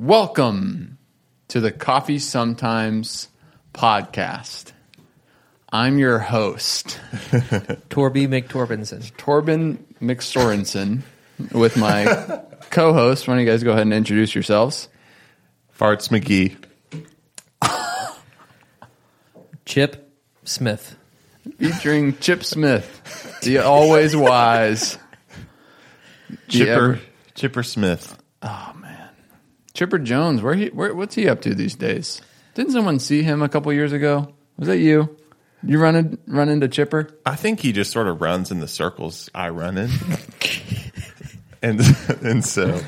Welcome to the Coffee Sometimes podcast. I'm your host, Torby McTorbinson. Torben McSorensen, with my co host. Why don't you guys go ahead and introduce yourselves? Farts McGee. Chip Smith. Featuring Chip Smith, the always wise. Chipper ever- Chipper Smith. Oh, man. Chipper Jones, where he, where, what's he up to these days? Didn't someone see him a couple years ago? Was that you? You run, in, run into Chipper? I think he just sort of runs in the circles I run in. and and so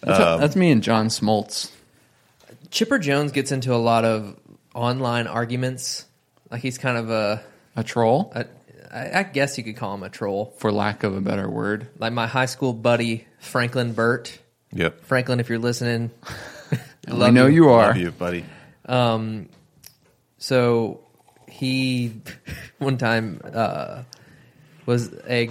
That's, Um, that's me and John Smoltz. Chipper Jones gets into a lot of online arguments. Like he's kind of a, A troll, a I I guess you could call him a troll. for lack of a better word. Like my high school buddy Franklin Burt. Yep. Franklin, if you're listening, And we know you, are. Love you, buddy. Um, so he one time uh, was a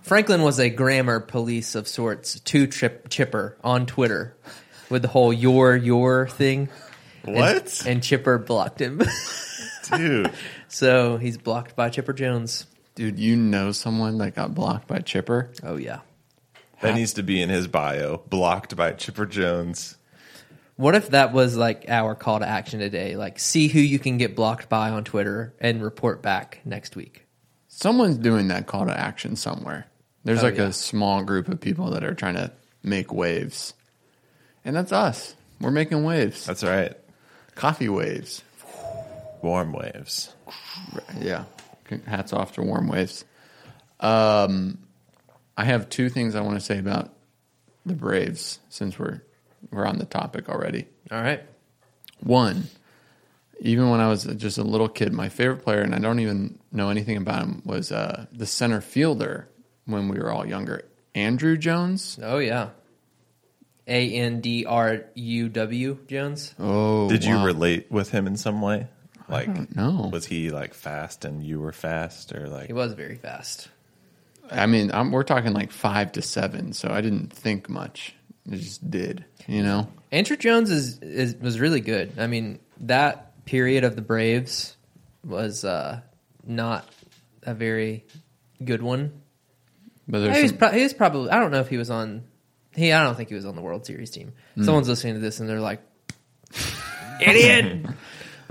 Franklin was a grammar police of sorts to Chip, Chipper on Twitter with the whole your your thing. And- What? And, Chipper blocked him. Dude. so he's blocked by Chipper Jones. Dude, you know someone that got blocked by Chipper? Oh yeah. That needs to be in his bio. Blocked by Chipper Jones. What if that was like our call to action today? Like see who you can get blocked by on Twitter and report back next week. Someone's doing that call to action somewhere. There's Oh, like yeah. a small group of people that are trying to make waves. And that's us. We're making waves. That's right. Coffee waves. Warm waves. Yeah. Hats off to warm waves. Um, I have two things I want to say about the Braves since we're we're on the topic already. All right. One, even when I was just a little kid, my favorite player, and I don't even know anything about him, was uh, the center fielder when we were all younger, Andruw Jones. Oh yeah. A N D R U W Jones. Oh, Did you relate with him in some way? Like don't know. was he like fast and you were fast or like He was very fast. I mean, I'm, we're talking like five to seven, so I didn't think much. I just did, you know. Andruw Jones is, is was really good. I mean, that period of the Braves was uh, not a very good one. But He was, some, pro- he was probably. I don't know if he was on. He. I don't think he was on the World Series team. Hmm. Someone's listening to this and they're like, "Idiot."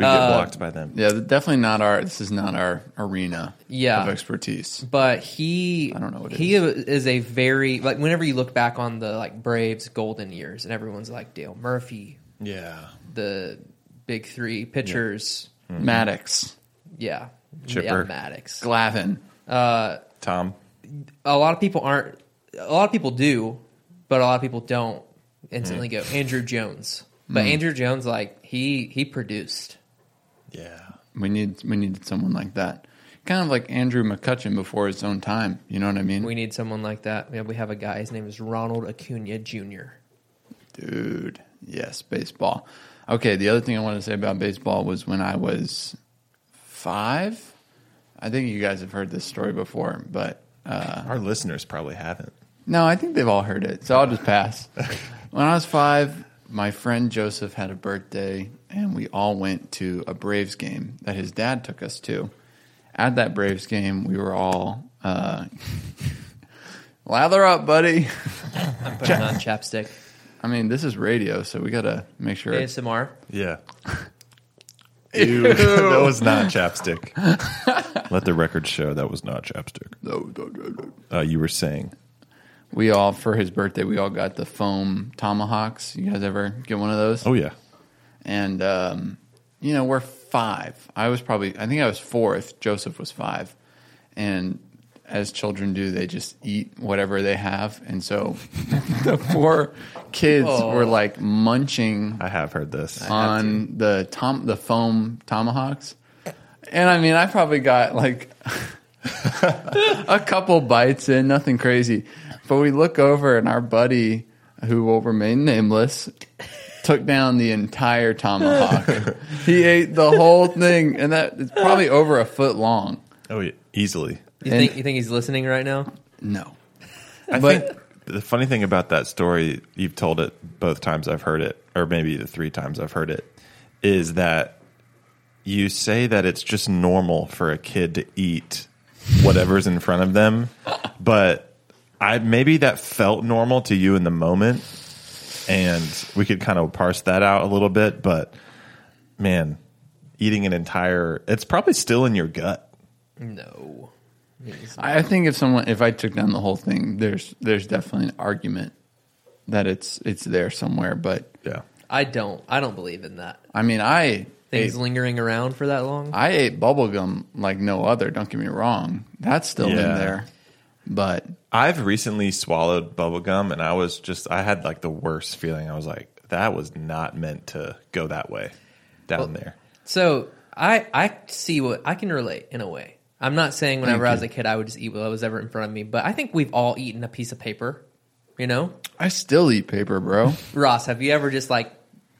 we uh, get blocked by them? yeah, definitely not our. This is not our arena. Yeah. of expertise. but he I don't know what he is a very like whenever you look back on the like Braves golden years and everyone's like Dale Murphy, Yeah. the big three pitchers, mm-hmm. Maddux, yeah, Chipper. yeah, Maddux. Glavine. Uh, Tom. A lot of people aren't. A lot of people do, but a lot of people don't instantly mm. go Andruw Jones. But mm. Andruw Jones, like he he produced. Yeah. We need we needed someone like that. Kind of like Andrew McCutchen before his own time. You know what I mean? We need someone like that. Yeah, we have a guy. His name is Ronald Acuna Jr. Dude, yes, baseball. Okay, the other thing I wanted to say about baseball was when I was five. I think you guys have heard this story before, but uh, Our listeners probably haven't. no, I think they've all heard it, so I'll just pass. when I was five, my friend Joseph had a birthday, and we all went to a Braves game that his dad took us to. At that Braves game, we were all uh, lather up, buddy. I'm putting on chapstick. I mean, this is radio, so we gotta make sure. ASMR. Yeah. Ew, that was not chapstick. Let the record show that was not chapstick. No, no, no, no. Uh, you were saying. We all for his birthday we all got the foam tomahawks. You guys ever get one of those? Oh yeah. And um, you know we're five. I was probably I think I was four if Joseph was five. And as children do, they just eat whatever they have. And so the four kids Oh. were like munching I have heard this. on the tom the foam tomahawks. And I mean, I probably got like a couple bites in, nothing crazy. But we look over and our buddy, who will remain nameless, took down the entire tomahawk. he ate the whole thing, and that it's probably over a foot long. Oh yeah, easily. You think you think he's listening right now? No, I But- think the funny thing about that story, you've told it both times I've heard it, or maybe the three times I've heard it, is that you say that it's just normal for a kid to eat whatever's in front of them, but I maybe that felt normal to you in the moment, and we could kind of parse that out a little bit. But man, eating an entire, it's probably still in your gut. No. I think if someone, if I took down the whole thing, there's there's definitely an argument that it's it's there somewhere. But Yeah. I don't. I don't believe in that. I mean, I Things ate, lingering around for that long. I ate bubblegum like no other. Don't get me wrong, that's still Yeah. in there. But I've recently swallowed bubble gum and I was just I had like the worst feeling. I was like, that was not meant to go that way down there. So I I see what I can relate in a way. I'm not saying whenever I was a kid I would just eat what was ever in front of me, but I think we've all eaten a piece of paper. You know, I still eat paper, bro. Ross, have you ever just like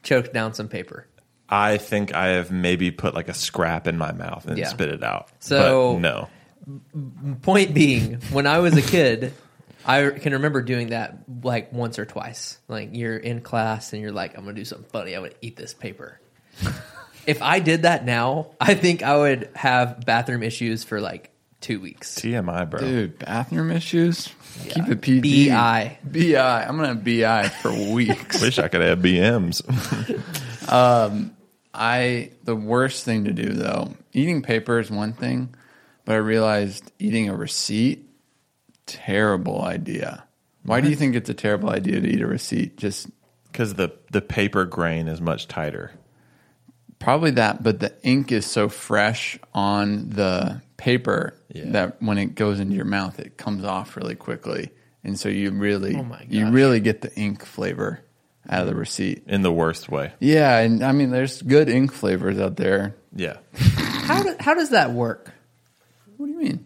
choked down some paper? I think I have maybe put like a scrap in my mouth and Yeah. spit it out. So- but no. Point being, when I was a kid, I can remember doing that like once or twice. Like you're in class and you're like, I'm gonna do something funny. I'm gonna eat this paper. if I did that now, I think I would have bathroom issues for like two weeks. TMI, bro. Dude, bathroom issues. Keep it PG. BI. BI. I'm gonna have BI for weeks. Wish I could have BMs. Um, I the worst thing to do though, eating paper is one thing, but I realized eating a receipt, terrible idea. Why do you think it's a terrible idea to eat a receipt? Just Because the, the paper grain is much tighter. probably that, but the ink is so fresh on the paper Yeah. that when it goes into your mouth, it comes off really quickly, and so you really, Oh my you gosh. really get the ink flavor out of the receipt. In the worst way. Yeah, and I mean, there's good ink flavors out there. Yeah. How, do, how does that work? What do you mean?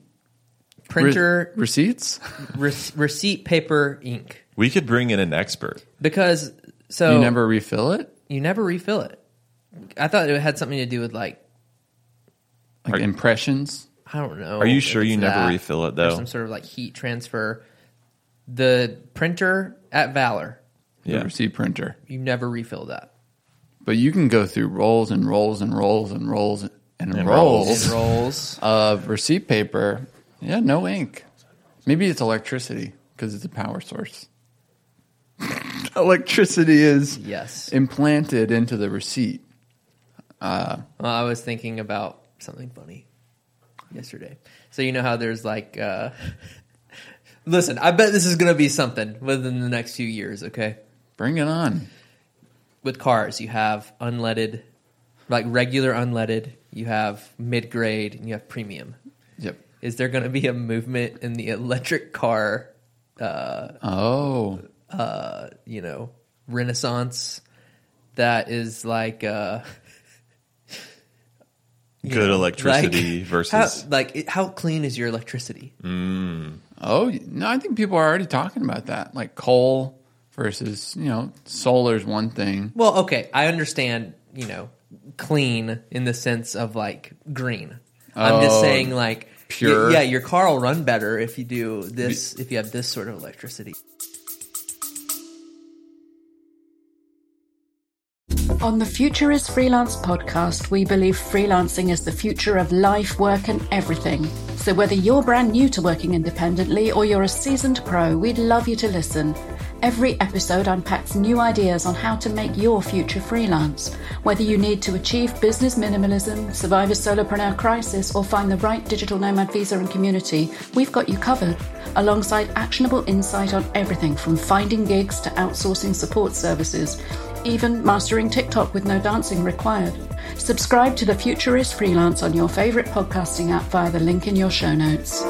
Re- Printer, receipts? re- receipt, paper, ink. We could bring in an expert. Because so you never refill it? you never refill it. I thought it had something to do with like Like Are- impressions? I don't know. Are you sure you never refill it, or though? Some sort of like heat transfer. The printer at Valor, The Yeah. receipt printer. you never refill that. But you can go through rolls and rolls and rolls and rolls and, And rolls rolls. of receipt paper. Yeah, no ink. Maybe it's electricity because it's a power source. electricity is yes. implanted into the receipt. Well, I was thinking about something funny yesterday. So you know how there's like, uh, listen, I bet this is going to be something within the next few years. Okay, Bring it on. with cars, you have unleaded, like regular unleaded. You have mid grade, and you have premium. Yep. Is there going to be a movement in the electric car? Uh, oh, uh, You know, renaissance that is like. Uh, Good know, electricity like, versus. how, like how clean is your electricity? Mm. oh no! I think people are already talking about that, like coal versus you know solar is one thing. Well, okay, I understand, you know, clean in the sense of like green. I'm just Oh, saying like pure? y- yeah, your car will run better if you do this if you have this sort of electricity. On the Futurist Freelance podcast, we believe freelancing is the future of life, work, and everything. So, whether you're brand new to working independently or you're a seasoned pro, we'd love you to listen. Every episode unpacks new ideas on how to make your future freelance. Whether you need to achieve business minimalism, survive a solopreneur crisis, or find the right digital nomad visa and community, we've got you covered, alongside actionable insight on everything from finding gigs to outsourcing support services even mastering TikTok with no dancing required. Subscribe to The Future is Freelance on your favorite podcasting app via the link in your show notes.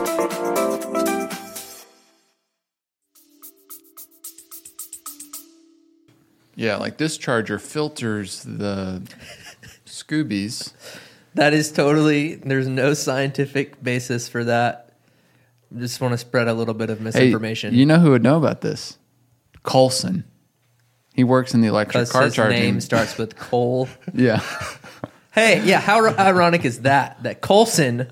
Yeah, like this charger filters the Scoobies. That is totally there's no scientific basis for that. Just want to spread a little bit of Hey, misinformation. you know who would know about this? Colson. He works in the electric because car his charging. name starts with Cole. yeah. Hey, yeah, how ro- ironic is that? That Colson,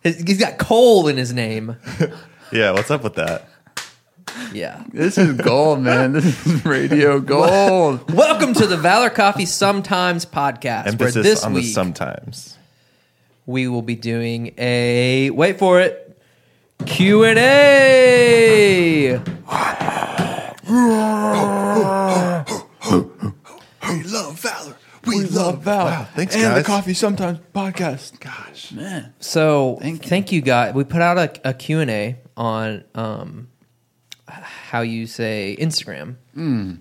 his, he's got coal in his name. yeah, what's up with that? Yeah. This is gold, man. This is radio gold. Welcome to the Valor Coffee Sometimes podcast. Emphasis where this on week the sometimes. we will be doing a wait for it Q and A. We love Valor. We love Valor. Wow, thanks, and guys. the Coffee Sometimes podcast. Gosh, man. So Thank thank you. you, guys. We put out a, a Q and A on um, how you say Instagram, Hmm.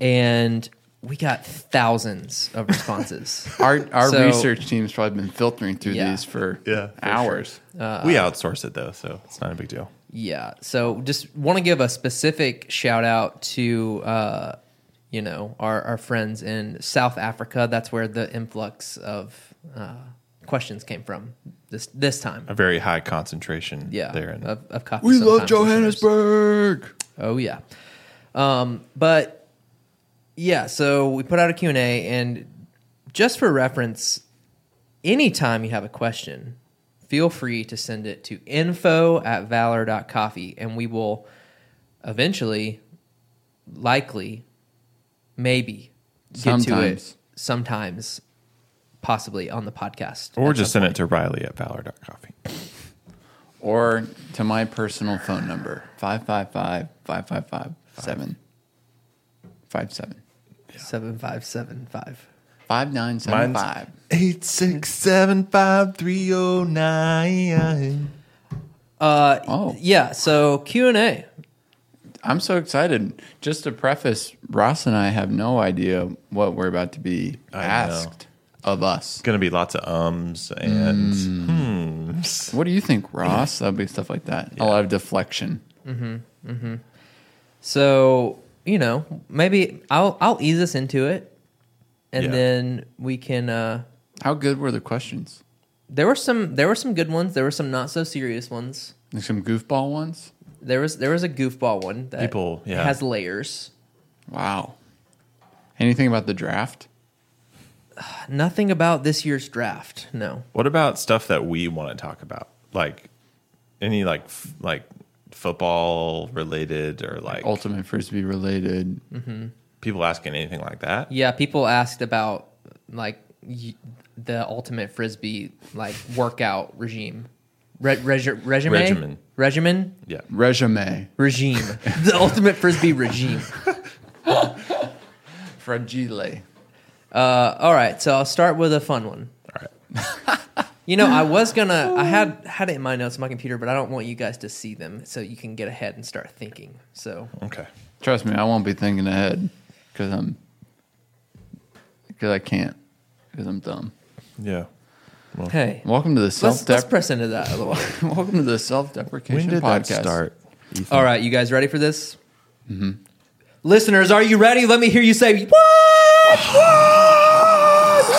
and we got thousands of responses. Our our So- research team's probably been filtering through Yeah. these for Yeah, for hours. we outsource it though, so it's not a big deal. Yeah. So just want to give a specific shout out to uh, you know our our friends in South Africa. That's where the influx of uh, questions came from this this time. A very high concentration Yeah. there. In, of, of coffee We love sometimes. Johannesburg. Oh yeah. Um, but yeah, so we put out a Q&A and just for reference, anytime you have a question, feel free to send it to info at valor.coffee and we will eventually, likely, maybe get to it Sometimes. Sometimes, possibly on the podcast. or just some send it to Riley at Valor.coffee. Or to my personal phone number, 555 555 757. 7575. 5975. Eight six seven five three oh nine. Uh, Oh. yeah, so Q&A. I'm so excited. Just to preface, Ross and I have no idea what we're about to be I know. Asked of us. It's gonna be lots of ums and hmm. hmms. What do you think, Ross? That'll be stuff like that. A lot of deflection. Mm-hmm, mm-hmm. So you know, maybe I'll I'll ease us into it, and Yeah. then we can. Uh, How good were the questions? there were some there were some good ones. There were some not so serious ones. Like some goofball ones? There was there was a goofball one that People, yeah. has layers. Wow. Anything about the draft? Nothing about this year's draft. No. What about stuff that we want to talk about? Like any like f- like football related or like Ultimate frisbee related. Mm-hmm. people asking anything like that? Yeah, people asked about like y- the ultimate frisbee like workout regime. Re- regi- regimen? Regimen. Regimen? Yeah. Resume. Regime. the ultimate frisbee regime. Fragile. Uh, all right, so I'll start with a fun one. All right. You know, I was gonna, I had had it in my notes on my computer, but I don't want you guys to see them, so you can get ahead and start thinking. So, Okay. Trust me, I won't be thinking ahead because I'm because I can't because I'm dumb. Yeah. hey, Welcome to the self let's, let's press into that a little. Welcome to the self deprecation When did podcast. that start? Ethan? All right, you guys ready for this? Mm-hmm. Listeners, are you ready? Let me hear you say what? What?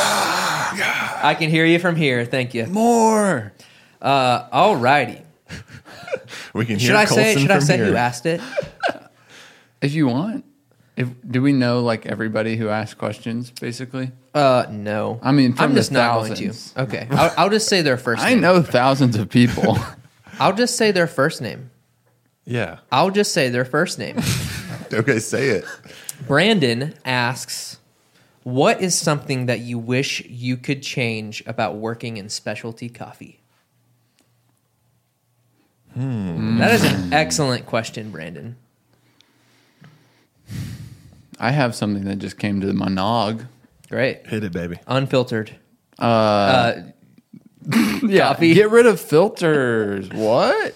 I can hear you from here. Thank you. More. Uh, all righty. We can hear Should I say? Colson Should I from say here. who asked it? If you want. If do we know like everybody who asks questions basically? Uh, no. I mean, from I'm the just not going to. Okay, I'll, I'll just say their first. I name. know thousands of people. I'll just say their first name. Yeah. I'll just say their first name. Okay, say it. Brandon asks, "What is something that you wish you could change about working in specialty coffee?" That is an excellent question, Brandon. I have something that just came to my nog. Great, Hit it, baby. unfiltered. Uh, Uh, yeah, Coffee. get rid of filters. what?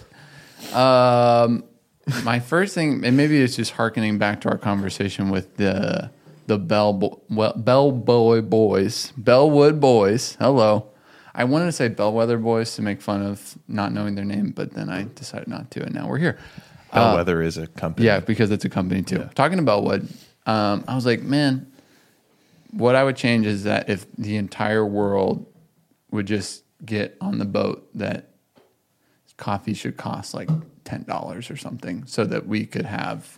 Um, my first thing, and maybe it's just harkening back to our conversation with the the Bell Bo- well, Bell Boy Boys, Bellwood Boys. Hello. I wanted to say Bellwether Boys to make fun of not knowing their name, but then I decided not to, and now we're here. Bellwether is a company. Yeah, because it's a company too. Talking about what um, I was like, man, what I would change is that if the entire world would just get on the boat that coffee should cost like ten dollars or something, so that we could have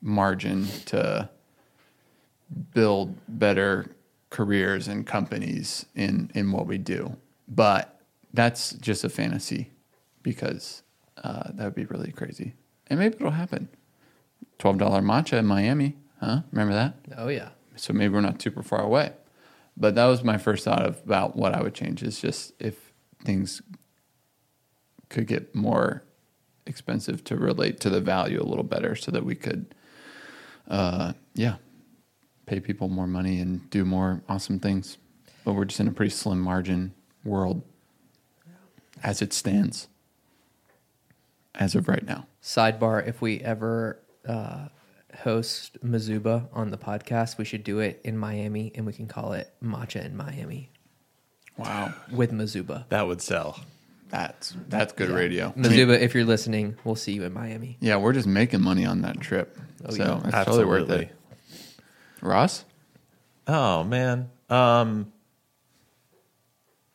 margin to build better careers and companies in in what we do. But that's just a fantasy because uh, that would be really crazy, and maybe it'll happen. twelve dollar matcha in Miami, huh? Remember that? Oh yeah. So maybe we're not super far away. But that was my first thought of, about what I would change is just if things could get more expensive to relate to the value a little better so that we could uh yeah pay people more money and do more awesome things. But we're just in a pretty slim margin world as it stands as of right now. Sidebar: If we ever uh, host Mizuba on the podcast, we should do it in Miami, and we can call it Matcha in Miami. Wow. With Mizuba. That would sell. that's that's good radio. Mizuba, if you're listening, we'll see you in Miami. yeah we're just making money on that trip. Oh, so yeah. it's totally worth it ross Oh man. Um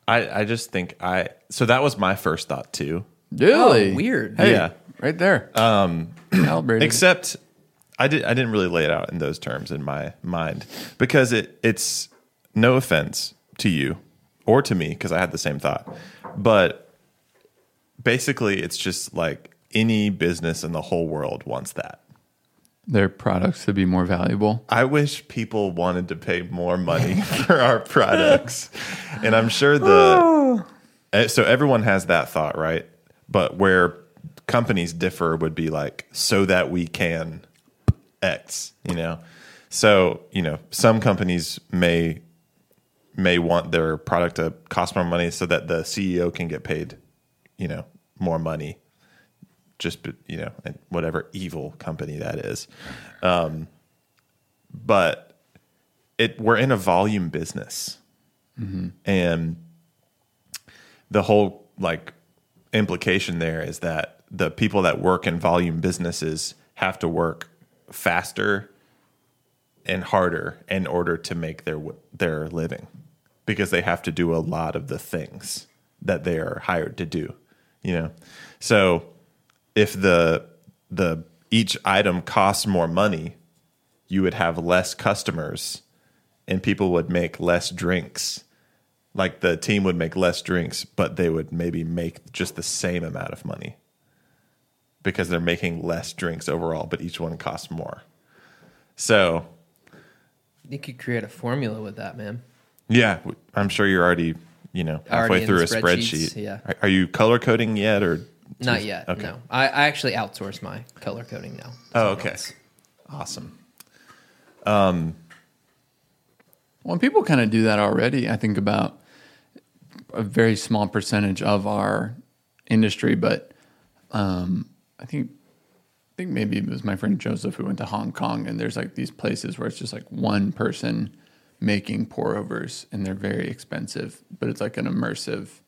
I I just think I so that was my first thought too. Really Oh, weird. Hey, Yeah. right there. Um, calibrated. Except I did I didn't really lay it out in those terms in my mind because it it's no offense to you or to me because I had the same thought. But basically it's just like any business in the whole world wants that. Their products to be more valuable. I wish people wanted to pay more money for our products. And I'm sure the eh, so everyone has that thought, right? But where companies differ would be like so that we can X, you know. So, you know, some companies may may want their product to cost more money so that the CEO can get paid, you know, more money just you know whatever evil company that is. Um, but it we're in a volume business. And the whole like implication there is that the people that work in volume businesses have to work faster and harder in order to make their their living because they have to do a lot of the things that they are hired to do you know? So if the the each item costs more money you would have less customers and people would make less drinks like the team would make less drinks but they would maybe make just the same amount of money because they're making less drinks overall but each one costs more so You could create a formula with that, man. yeah i'm sure you're already you know halfway through a spreadsheet yeah. Are, are you color coding yet or Not yet. Okay. No, I, I actually outsource my color coding now. oh okay awesome Um, Well, people kind of do that already. I think about a very small percentage of our industry, but um, I think I think maybe it was my friend Joseph who went to Hong Kong, and there's like these places where it's just like one person making pour overs, and they're very expensive, but it's like an immersive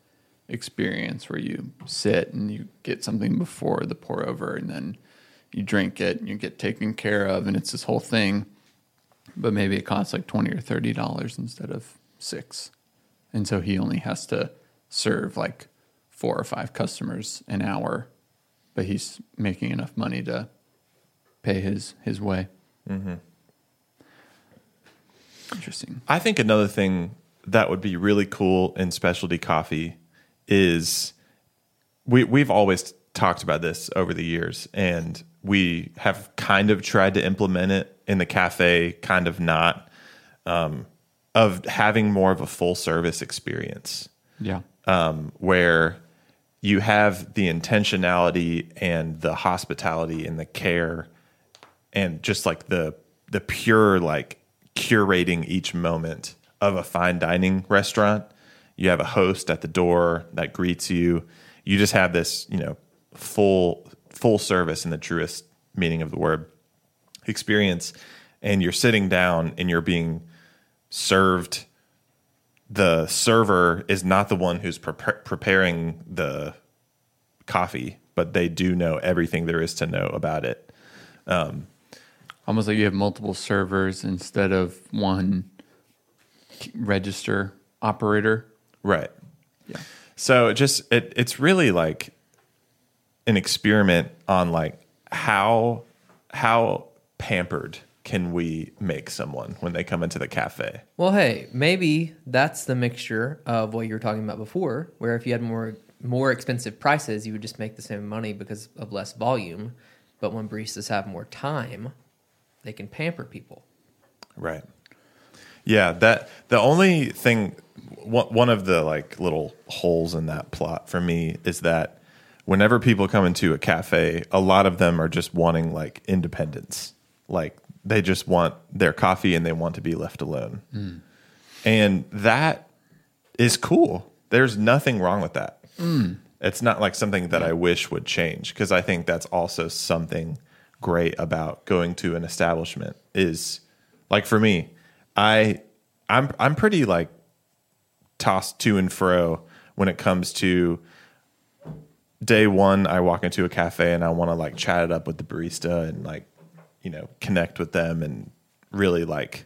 experience where you sit and you get something before the pour over, and then you drink it, and you get taken care of, and it's this whole thing but maybe it costs like 20 or 30 dollars instead of six. And so he only has to serve like four or five customers an hour but he's making enough money to pay his his way. Mm-hmm. Interesting. I think another thing that would be really cool in specialty coffee is we we've always talked about this over the years and we have kind of tried to implement it in the cafe, kind of not, um, of having more of a full service experience. Yeah. Um, where you have the intentionality and the hospitality and the care and just like the the pure like curating each moment of a fine dining restaurant you have a host at the door that greets you. You just have this you know full full service in the truest meaning of the word experience. And you're sitting down and you're being served. The server is not the one who's prepar- preparing the coffee, but they do know everything there is to know about it. Um, almost like you have multiple servers instead of one register operator Right. yeah So it just it it's really like an experiment on like how how pampered can we make someone when they come into the cafe? Well, hey, maybe that's the mixture of what you were talking about before, where if you had more more expensive prices, you would just make the same money because of less volume. But when baristas have more time, they can pamper people. Right. Yeah, that the only thing one one of the like little holes in that plot for me is that whenever people come into a cafe, a lot of them are just wanting like independence. Like they just want their coffee and they want to be left alone. Hmm. And that is cool. There's nothing wrong with that. Hmm. It's not like something that I wish would change because I think that's also something great about going to an establishment is like for me, I I'm I'm pretty like tossed to and fro when it comes to day one I walk into a cafe and I want to like chat it up with the barista and like you know connect with them and really like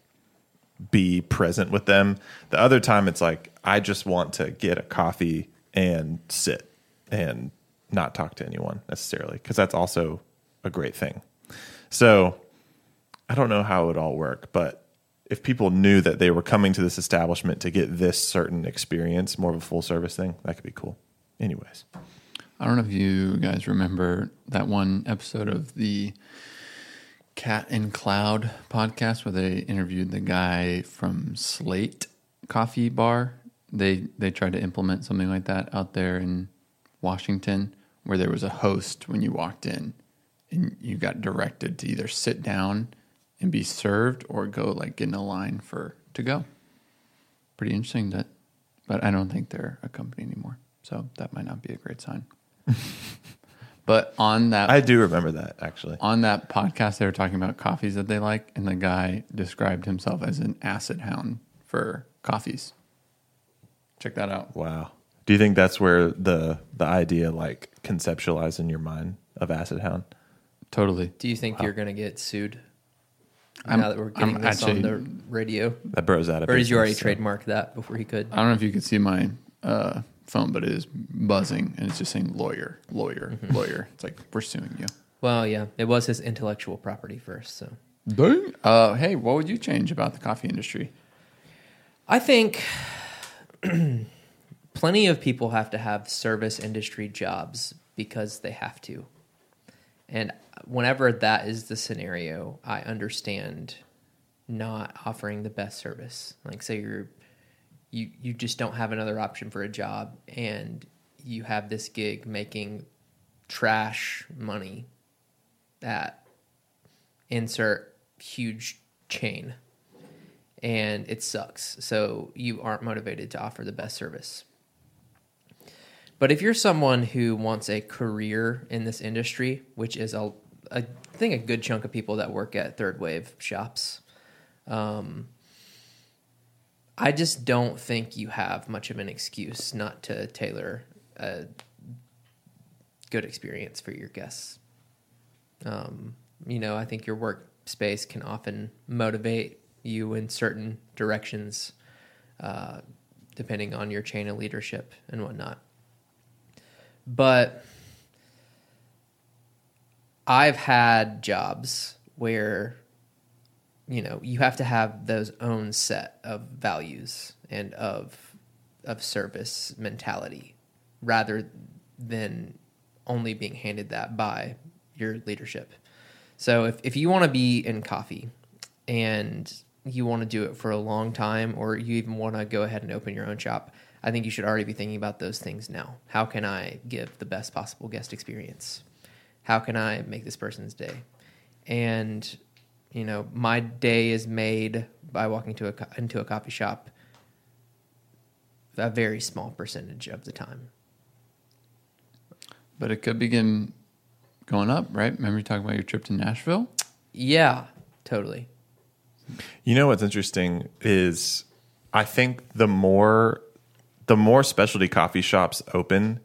be present with them. The other time it's like I just want to get a coffee and sit and not talk to anyone necessarily because that's also a great thing. So I don't know how it would all work, but if people knew that they were coming to this establishment to get this certain experience, more of a full service thing, that could be cool. Anyways, I don't know if you guys remember that one episode of the Cat and Cloud podcast where they interviewed the guy from Slate Coffee Bar. They they tried to implement something like that out there in Washington, where there was a host when you walked in, and you got directed to either sit down and be served or go like get in a line for to go. Pretty interesting that, but I don't think they're a company anymore, so that might not be a great sign. but on that I do remember that actually. on that podcast they were talking about coffees that they like and the guy described himself as an acid hound for coffees check that out Wow. Do you think that's where the the idea like conceptualized in your mind of acid hound? totally Do you think you're going to get sued I'm- now that we're getting I'm this actually- on the radio? That bro's out of Or did you already so- trademark that before he could? i don't know if you could see my uh, phone but it is buzzing and it's just saying lawyer lawyer lawyer it's like we're suing you Well, yeah, it was his intellectual property first. So Dang. Uh, hey what would you change about the coffee industry I think plenty of people have to have service industry jobs because they have to. And whenever that is the scenario, I understand not offering the best service. Like say you're you you just don't have another option for a job and you have this gig making trash money at insert huge chain and it sucks. So you aren't motivated to offer the best service. But if you're someone who wants a career in this industry, which is a, I think a good chunk of people that work at third wave shops, um, I just don't think you have much of an excuse not to tailor a good experience for your guests. Um, you know, I think your workspace can often motivate you in certain directions, uh, depending on your chain of leadership and whatnot. But I've had jobs where, you know, you have to have those own set of values and of of service mentality rather than only being handed that by your leadership. So if, if you want to be in coffee and you want to do it for a long time or you even want to go ahead and open your own shop, I think you should already be thinking about those things now. How can I give the best possible guest experience? How can I make this person's day? And you know, my day is made by walking to a co- into a coffee shop a very small percentage of the time. but it could begin going up right remember you talking about your trip to nashville Yeah, totally. You know what's interesting is I think the more the more specialty coffee shops open,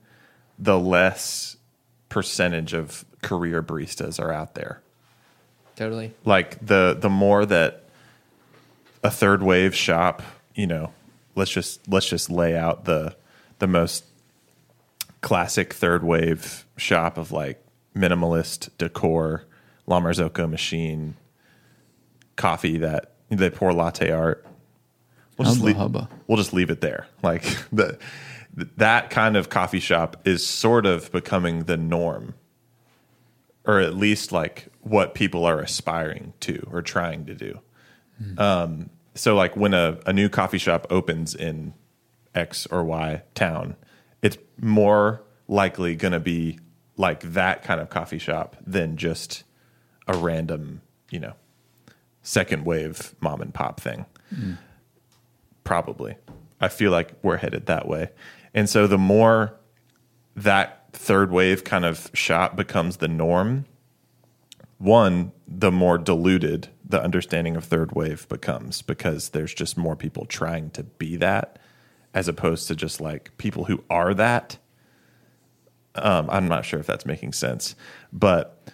the less percentage of career baristas are out there. Totally. Like the the more that a third wave shop, you know, let's just let's just lay out the the most classic third wave shop of like minimalist decor, La Marzocco machine, coffee that they pour latte art. We'll just, Hubba leave, hubba. we'll just leave it there. Like the that kind of coffee shop is sort of becoming the norm or at least like what people are aspiring to or trying to do. Um, so like when a, a new coffee shop opens in X or Y town, it's more likely going to be like that kind of coffee shop than just a random, you know, second wave mom and pop thing. Probably. I feel like we're headed that way. And so the more that third wave kind of shop becomes the norm, one, the more diluted the understanding of third wave becomes because there's just more people trying to be that as opposed to just like people who are that. Um, I'm not sure if that's making sense, but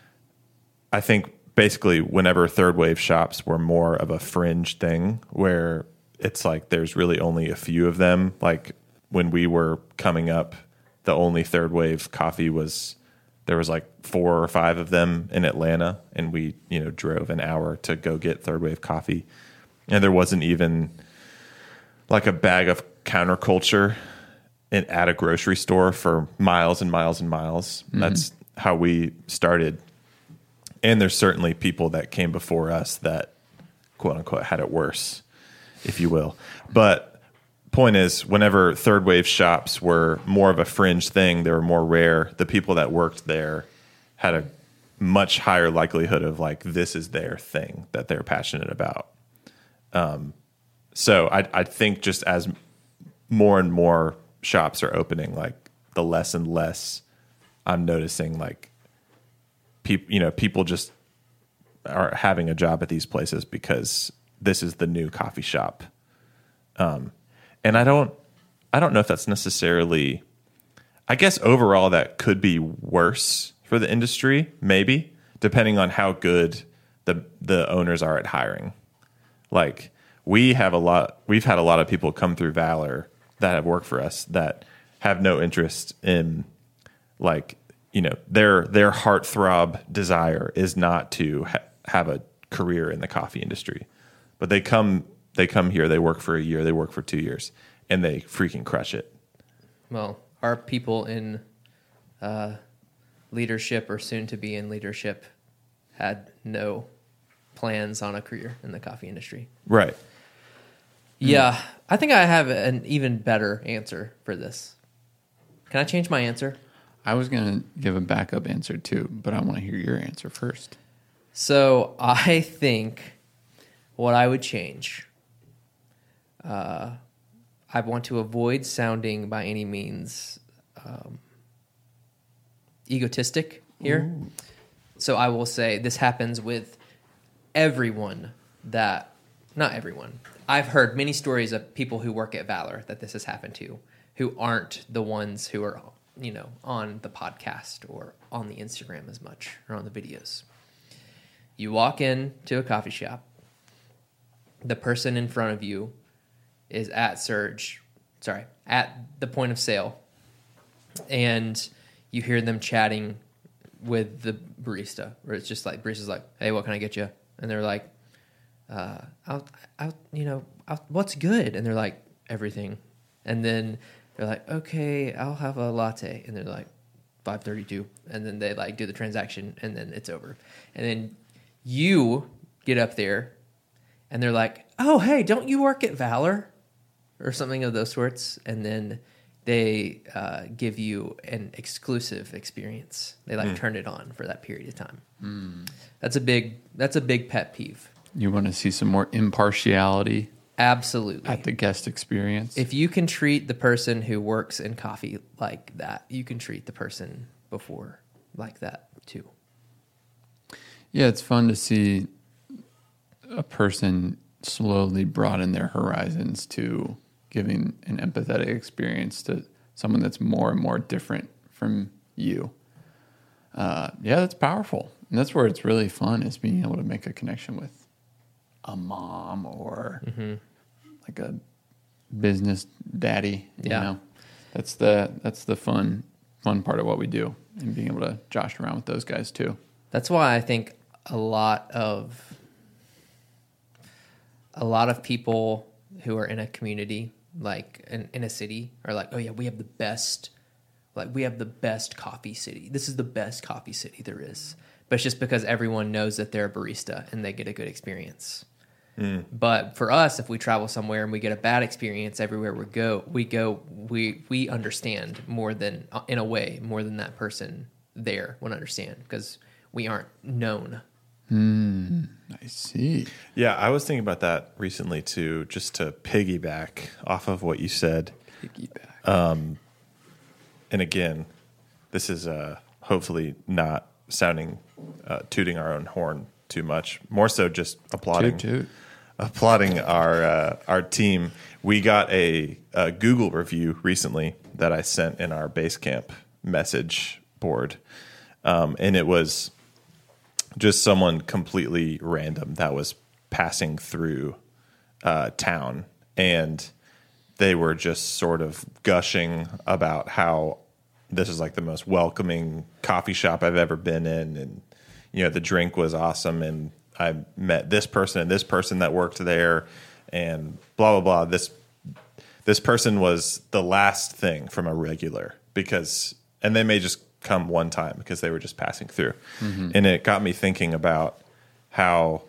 I think basically whenever third wave shops were more of a fringe thing where it's like there's really only a few of them, like when we were coming up, the only third wave coffee was there was like four or five of them in Atlanta, and we you know drove an hour to go get third wave coffee, and there wasn't even like a bag of Counter Culture in, at a grocery store for miles and miles and miles. Mm-hmm. That's how we started, and there's certainly people that came before us that quote unquote had it worse, if you will, but point is whenever third wave shops were more of a fringe thing they were more rare the people that worked there had a much higher likelihood of like this is their thing that they're passionate about. Um, so I, I think just as more and more shops are opening like the less and less i'm noticing like people you know people just are having a job at these places because this is the new coffee shop and I don't I don't know if that's necessarily I guess overall that could be worse for the industry, maybe, depending on how good the the owners are at hiring. Like we have a lot we've had a lot of people come through Valor that have worked for us that have no interest in like you know their their heartthrob desire is not to ha- have a career in the coffee industry but they come they come here they work for a year they work for two years and they freaking crush it Well, our people in uh, leadership or soon to be in leadership had no plans on a career in the coffee industry. right Yeah, I think I have an even better answer for this. Can I change my answer? I was going to give a backup answer too, but I want to hear your answer first. So I think what I would change. Uh, I want to avoid sounding by any means um, egotistic here. So I will say this happens with everyone that, not everyone. I've heard many stories of people who work at Valor that this has happened to, who aren't the ones who are, you know, on the podcast or on the Instagram as much or on the videos. You walk in to a coffee shop. The person in front of you is at Surge, sorry, at the point of sale, and you hear them chatting with the barista, where it's just like barista's like, "Hey, what can I get you?" And they're like, uh, "I'll, I'll, you know, I'll, what's good?" And they're like, "Everything," and then they're like, "Okay, I'll have a latte," and they're like, 532 and then they like do the transaction and then it's over. And then you get up there and they're like oh hey don't you work at valor or something of those sorts and then they uh, give you an exclusive experience. They like turn it on for that period of time. That's a big that's a big pet peeve. You want to see some more impartiality absolutely. at the guest experience? if you can treat the person who works in coffee like that you can treat the person before like that too. Yeah, it's fun to see a person slowly broaden their horizons to giving an empathetic experience to someone that's more and more different from you. Uh, yeah, that's powerful. And that's where it's really fun is being able to make a connection with a mom or like a business daddy. You Yeah. know, that's the that's the fun fun part of what we do, and being able to josh around with those guys too. That's why I think a lot of a lot of people who are in a community, like in, in a city, are like, "Oh yeah, we have the best, like we have the best coffee city. This is the best coffee city there is but it's just because everyone knows that they're a barista and they get a good experience. Mm. But for us, if we travel somewhere and we get a bad experience everywhere we go, we go we we understand more than uh, in a way more than that person there would understand because we aren't known. I see. Yeah, I was thinking about that recently too, just to piggyback off of what you said. Piggyback. And again, this is uh, hopefully not sounding uh, tooting our own horn too much. More so, just applauding Toot toot. applauding our uh, our team. We got a, a Google review recently that I sent in our Basecamp message board, um, and it was just someone completely random that was passing through uh, town, and they were just sort of gushing about how this is like the most welcoming coffee shop I've ever been in, and you know the drink was awesome, and I met this person and this person that worked there, and blah blah blah. This this person was the last thing from a regular because, and they may just come one time because they were just passing through, mm-hmm. and it got me thinking about how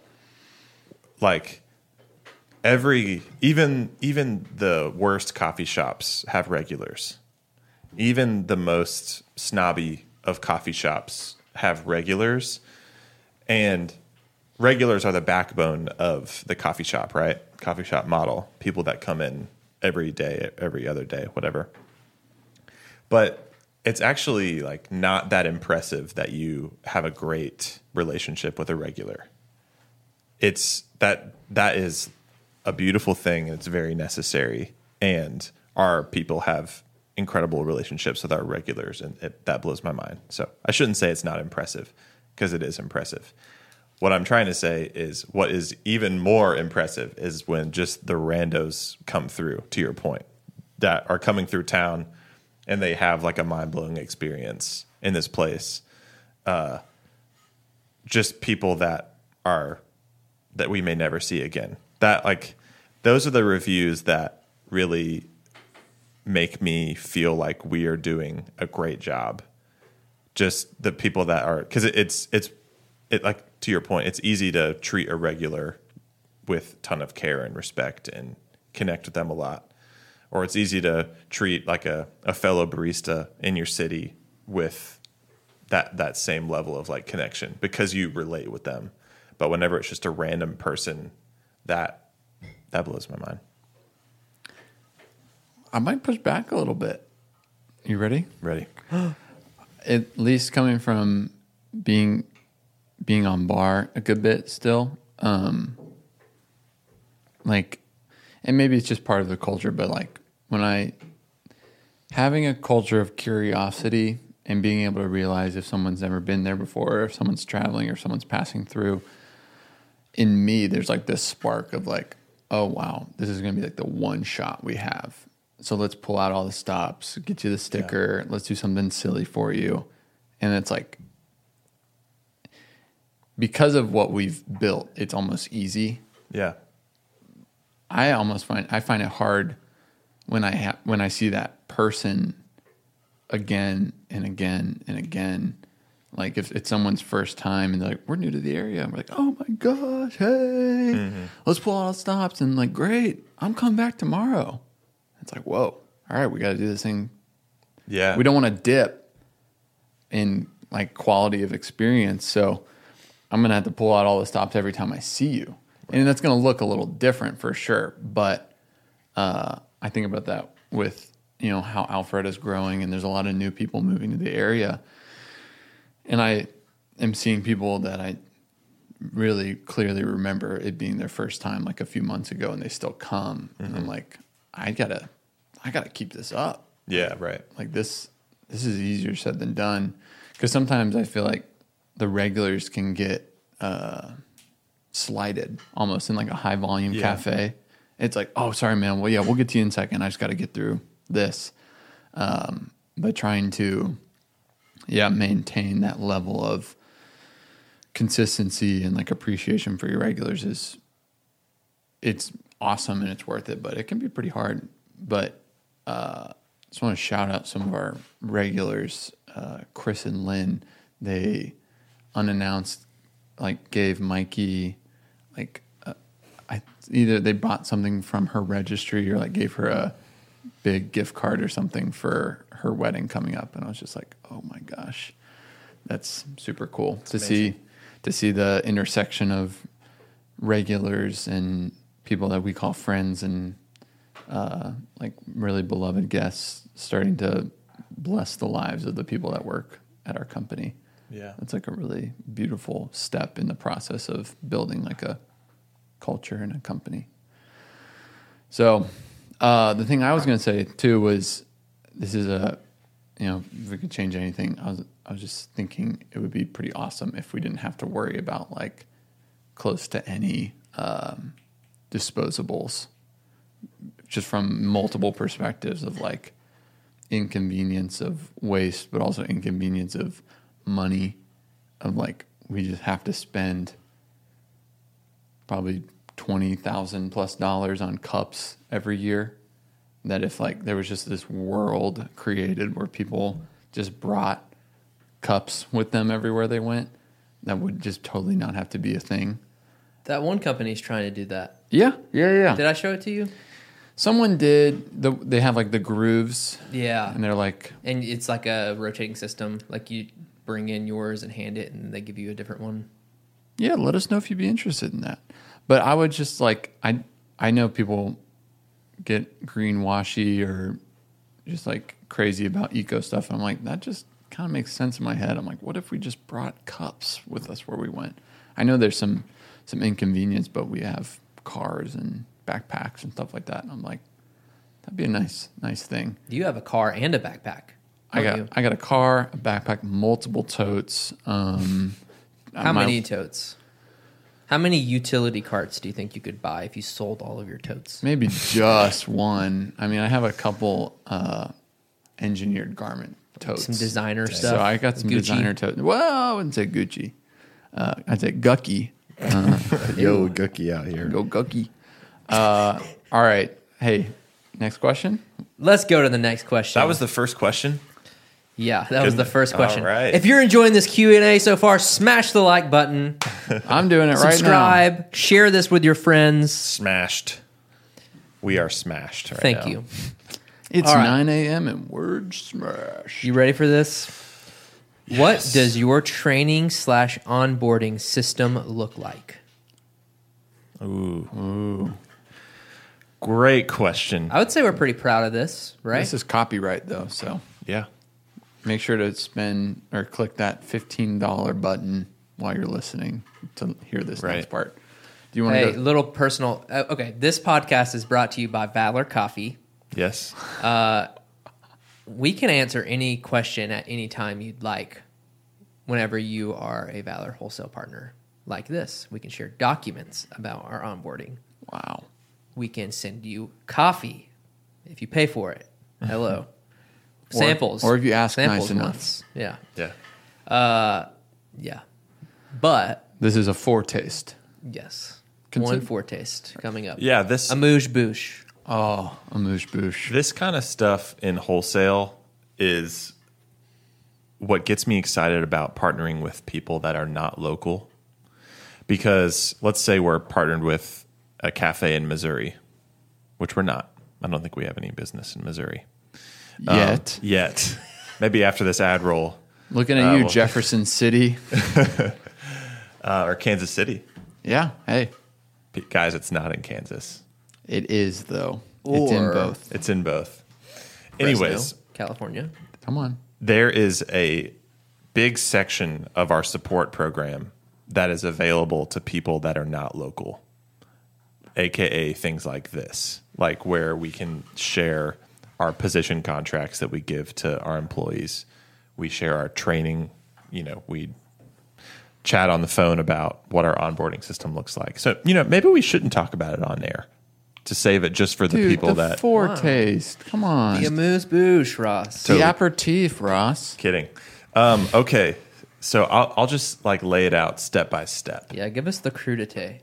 like every even even the worst coffee shops have regulars. Even the most snobby of coffee shops have regulars. And regulars are the backbone of the coffee shop right? Coffee shop model. People that come in every day every other day whatever. But it's actually like not that impressive that you have a great relationship with a regular. It's that that is a beautiful thing and it's very necessary and our people have incredible relationships with our regulars and it, that blows my mind. So i shouldn't say it's not impressive because it is impressive. What i'm trying to say is what is even more impressive is when just the randos come through to your point that are coming through town and they have like a mind-blowing experience in this place uh, just people that are that we may never see again. That like those are the reviews that really make me feel like we are doing a great job. Just the people that are because it, it's it's it like to your point, it's easy to treat a regular with ton of care and respect and connect with them a lot. Or it's easy to treat like a, a fellow barista in your city with that that same level of like connection because you relate with them. But whenever it's just a random person, that that blows my mind. I might push back a little bit. You ready? Ready? At least coming from being being on bar a good bit still. Um like and maybe it's just part of the culture, but like when I having a culture of curiosity and being able to realize if someone's never been there before, or if someone's traveling or someone's passing through, in me, there's like this spark of like, oh wow, this is gonna be like the one shot we have. So let's pull out all the stops, get you the sticker, let's do something silly for you. And it's like because of what we've built, it's almost easy. Yeah. I almost find I find it hard when I ha- when I see that person again and again and again. Like if it's someone's first time and they're like, "We're new to the area," and we're like, "Oh my gosh, hey, let's pull out all stops," and like, "Great, I'm coming back tomorrow." It's like, "Whoa, all right, we got to do this thing." Yeah. We don't want to dip in like quality of experience, so I'm gonna have to pull out all the stops every time I see you, and that's gonna look a little different for sure. But uh, I think about that with you know how Alpharetta is growing, and there's a lot of new people moving to the area, and I am seeing people that I really clearly remember it being their first time like a few months ago, and they still come, and I'm like, I gotta, I gotta keep this up. Yeah, right. like this this is easier said than done. Because sometimes i feel like the regulars can get uh slighted almost in like a high volume Yeah. cafe it's like oh sorry man well yeah we'll get to you in a second i just got to get through this um but trying to yeah maintain that level of consistency and like appreciation for your regulars is it's awesome and it's worth it, but it can be pretty hard. But uh, just want to shout out some of our regulars, uh, Chris and Lynn. They unannounced, like gave Mikey, like, either they bought something from her registry or like gave her a big gift card or something for her wedding coming up, and I was just like, oh my gosh, that's super cool to see to see the intersection of regulars and people that we call friends and uh, like really beloved guests starting to bless the lives of the people that work at our company. Yeah. It's like a really beautiful step in the process of building like a culture and a company. So, uh, the thing I was going to say too was this is a, you know, if we could change anything, I was, I was just thinking it would be pretty awesome if we didn't have to worry about like close to any um, disposables just from multiple perspectives of like inconvenience of waste, but also inconvenience of money. Of like, we just have to spend probably twenty thousand plus dollars on cups every year. That if like there was just this world created where people just brought cups with them everywhere they went, that would just totally not have to be a thing. That one company's trying to do that. Yeah, yeah, yeah. Did I show it to you? Someone did. The, they have like the grooves, Yeah. and they're like, And it's like a rotating system. Like you bring in yours and hand it, and they give you a different one. yeah, let us know if you'd be interested in that. But I would just like, I I know people get greenwashy or just like crazy about eco stuff. And I'm like, that just kind of makes sense in my head. I'm like, what if we just brought cups with us where we went? I know there's some some inconvenience, but we have cars and backpacks and stuff like that. And I'm like, that'd be a nice nice thing. Do you have a car and a backpack. I got you? I got a car, a backpack, multiple totes. Um, How many totes? How many utility carts do you think you could buy if you sold all of your totes? Maybe just one. I mean, I have a couple uh, engineered garment totes. Some designer So stuff. So I got some Gucci. designer totes. Well, I wouldn't say Gucci. Uh, I'd say Gucky. Yo, Gookie out here. Go Gucky. Uh, all right. Hey, next question. Let's go to the next question. That was the first question. yeah, that was the first question. All right. If you're enjoying this Q and A so far, smash the like button, I'm doing it right now. subscribe, share this with your friends. Smashed. We are smashed. Right Thank now. you. It's All right. 9 a.m. and word smash. You ready for this? What Yes. does your training slash onboarding system look like? Ooh. Great question. I would say we're pretty proud of this, right? This is copyright though, so Yeah. make sure to spend or click that $15 button while you're listening to hear this Right. next part. Do you want hey, to go? little personal. Uh, okay, this podcast is brought to you by Valor Coffee. Yes. We can answer any question at any time you'd like whenever you are a Valor wholesale partner like this. We can share documents about our onboarding. Wow. We can send you coffee if you pay for it. Hello. Samples. or if you ask nice Samples enough. once. Yeah. Yeah. Yeah. But, This is a foretaste. yes. Consider- One foretaste coming up. Yeah. This amuse bouche. Oh, a moosh boosh. this kind of stuff in wholesale is what gets me excited about partnering with people that are not local. Because let's say we're partnered with a cafe in Missouri, which we're not. I don't think we have any business in Missouri Um, Yet. Yet. Maybe after this ad roll Looking at Uh, you, well- Jefferson City. uh, or Kansas City. Yeah. Hey, P- Guys, it's not in Kansas. it is though. it's in Or- both. It's in both. Anyways, Fresno, California. Come on. there is a big section of our support program that is available to people that are not local, aka things like this, like where we can share our position contracts that we give to our employees. We share our training, you know, we chat on the phone about what our onboarding system looks like. So, you know, maybe we shouldn't talk about it on air to save it just for the Dude, people the that foretaste. Come on. The amuse bouche, Ross. the aperitif, Ross. Kidding. Um, okay, so I'll, I'll just like lay it out step by step. Yeah, give us the crudité.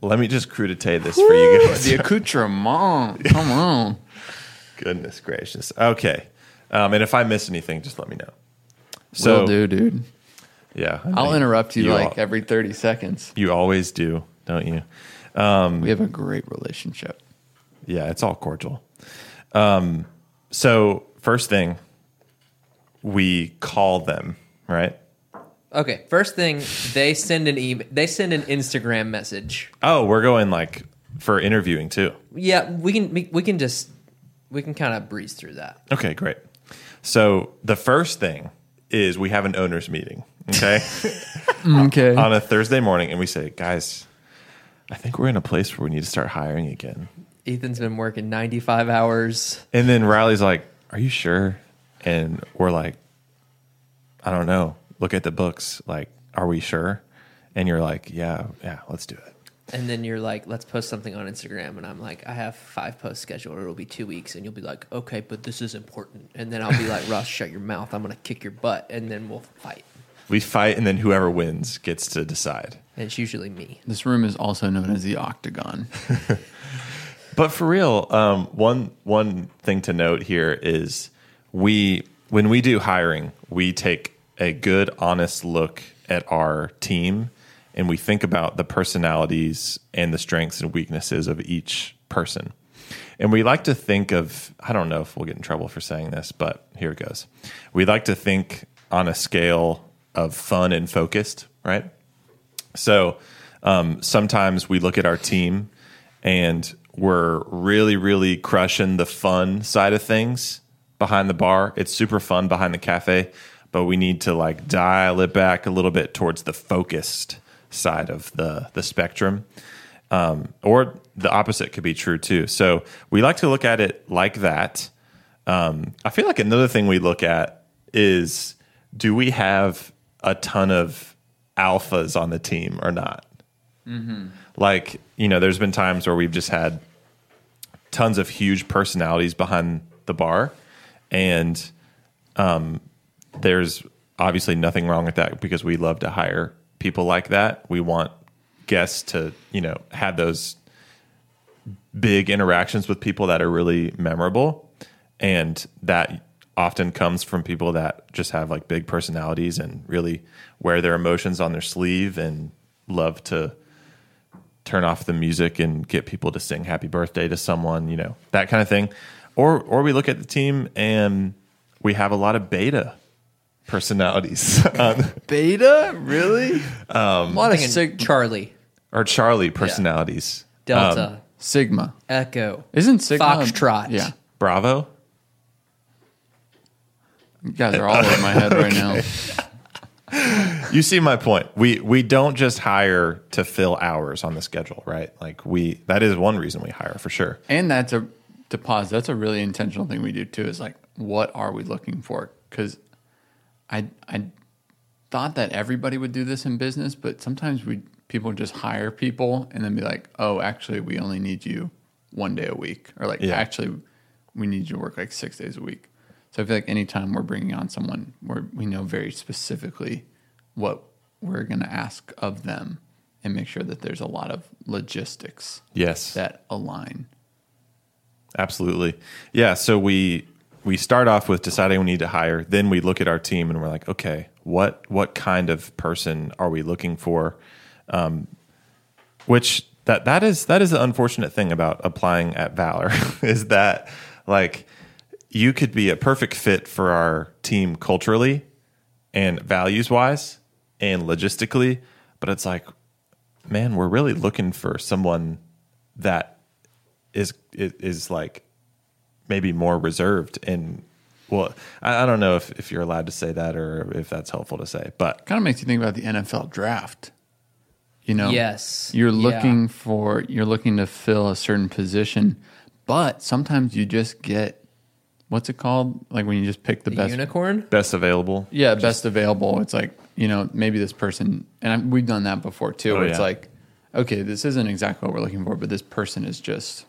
Let me just crudité this for you guys. The accoutrement. Come on. Goodness gracious. Okay, um, and if I miss anything, just let me know. So Will do, dude. Yeah, I I'll know interrupt you, like al- every 30 seconds. you always do, don't you? We have a great relationship. Yeah, it's all cordial. Um, so first thing, we call them right. Okay, first thing they send an email. They send an Instagram message. Oh, we're going like for interviewing too. Yeah, we can we, we can just we can kind of breeze through that. Okay, great. So the first thing is we have an owners meeting. Okay. Mm, okay. on a Thursday morning and we say, guys, I think we're in a place where we need to start hiring again. Ethan's been working 95 hours. And then Riley's like, Are you sure? And we're like, I don't know. Look at the books. Like, are we sure? And you're like, Yeah, yeah, let's do it. And then you're like, let's post something on Instagram. And I'm like, I have five posts scheduled. It'll be two weeks. And you'll be like, okay, but this is important. And then I'll be like, Russ, shut your mouth. I'm going to kick your butt. And then we'll fight. We fight, and then whoever wins gets to decide. And it's usually me. this room is also known as the Octagon. But for real, um, one one thing to note here is we when we do hiring, we take a good, honest look at our team, and we think about the personalities and the strengths and weaknesses of each person. And we like to think of I don't know if we'll get in trouble for saying this, but here it goes. We like to think on a scale of fun and focused, right? So um, sometimes we look at our team and we're really, really crushing the fun side of things behind the bar. It's super fun behind the cafe, but we need to like dial it back a little bit towards the focused side of the the spectrum. Um, or the opposite could be true too. So we like to look at it like that. Um, I feel like another thing we look at is do we have a ton of alphas on the team or not? Like, you know, there's been times where we've just had tons of huge personalities behind the bar, and um, there's obviously nothing wrong with that because we love to hire people like that. We want guests to, you know, have those big interactions with people that are really memorable, and that often comes from people that just have like big personalities and really wear their emotions on their sleeve and love to turn off the music and get people to sing happy birthday to someone, you know, that kind of thing. Or or we look at the team and we have a lot of beta personalities on, Beta? Really? a lot of Thinking sig- Charlie, or Charlie personalities. Delta, Um, Sigma. Echo. Isn't Sigma? Foxtrot. Yeah. Bravo. You guys are all over my head right now. You see my point. We we don't just hire to fill hours on the schedule, right? Like we that is one reason we hire for sure. And that's a to pause. That's a really intentional thing we do too. Is like, what are we looking for? Because I I thought that everybody would do this in business, but sometimes we people just hire people and then be like, oh, actually, we only need you one day a week, or like, Yeah. actually, we need you to work like six days a week. So I feel like anytime we're bringing on someone, where we know very specifically what we're going to ask of them, and make sure that there's a lot of logistics Yes. that align. Absolutely. Yeah. So we we start off with deciding we need to hire. Then we look at our team and we're like, okay, what what kind of person are we looking for? Um, which that that is that is the unfortunate thing about applying at Valor is that like you could be a perfect fit for our team culturally and values wise and logistically, but it's like, man, we're really looking for someone that is is, is like maybe more reserved and well I, I don't know if, if you're allowed to say that or if that's helpful to say but kind of makes you think about the NFL draft. You know, Yes. you're Yeah. looking for you're looking to fill a certain position, but sometimes you just get what's it called? Like when you just pick the The best, unicorn? best available yeah, best available. It's like you know maybe this person, and I, we've done that before too. Oh, where it's yeah. like, okay, this isn't exactly what we're looking for, but this person is just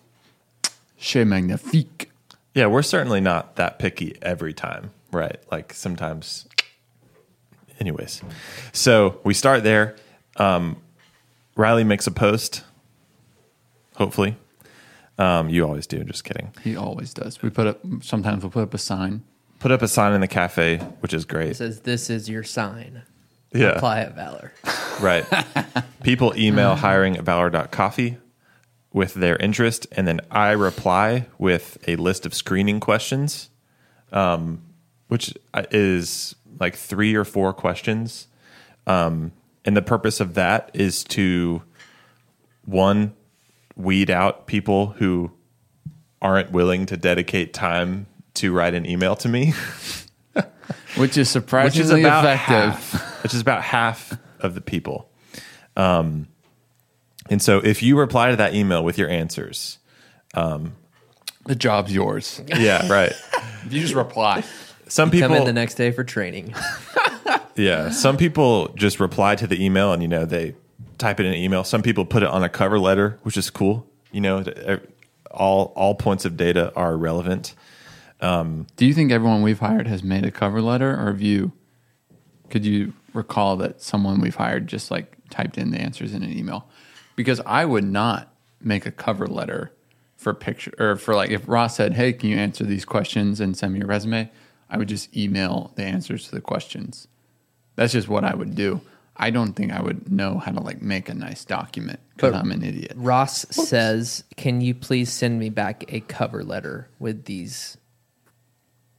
chez magnifique. yeah we're certainly not that picky every time right like sometimes anyways so we start there um, riley makes a post hopefully um, you always do just kidding He always does. We put up sometimes we'll put up a sign. put up a sign in the cafe which is It great says, This is your sign. Yeah. apply at Valor. Right. People email hiring at valor.coffee with their interest, and then I reply with a list of screening questions, um, which is like three or four questions. Um, and the purpose of that is to, one, weed out people who aren't willing to dedicate time to write an email to me. which is which surprisingly is about effective. half, which is about half of the people. Um, and so if you reply to that email with your answers, The job's yours. yeah, right. You just reply. Some people Come in the next day for training. yeah, some people just reply to the email and you know they type it in an email. Some people put it on a cover letter, which is cool. You know, er, all all points of data are relevant. Um, do you think everyone we've hired has made a cover letter, or have you? Could you recall that someone we've hired just like typed in the answers in an email? Because I would not make a cover letter for picture or for like if Ross said, "Hey, can you answer these questions and send me your resume?" I would just email the answers to the questions. That's just what I would do. I don't think I would know how to like make a nice document because But- I'm an idiot. Ross says, "Can you please send me back a cover letter with these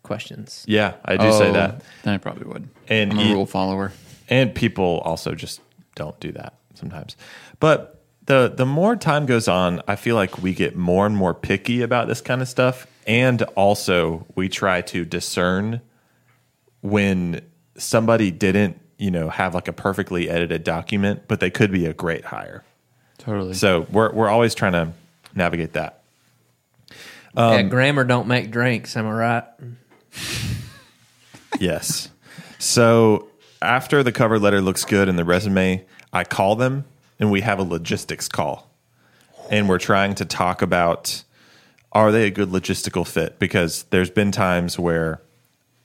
questions?" Yeah, I do say Oh, that. Then I probably would. And I'm a he- rule follower. and people also just don't do that sometimes but the the more time goes on i feel like we get more and more picky about this kind of stuff and also we try to discern when somebody didn't you know have like a perfectly edited document but they could be a great hire Totally. so we're we're always trying to navigate that yeah, um, grammar don't make drinks. Am I right? Yes. So after the cover letter looks good and the resume, I call them and we have a logistics call. And we're trying to talk about are they a good logistical fit? Because there's been times where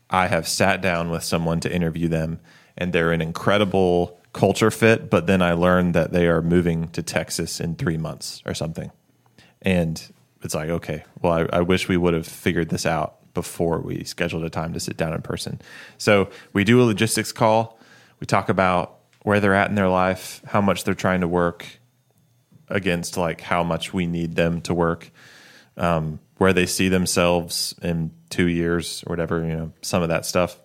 I have sat down with someone to interview them and they're an incredible culture fit, but then I learned that they are moving to Texas in three months or something. And it's like, okay, well, I, I wish we would have figured this out before we scheduled a time to sit down in person. So we do a logistics call. We talk about where they're at in their life, how much they're trying to work against like how much we need them to work, um, where they see themselves in two years or whatever, you know, some of that stuff.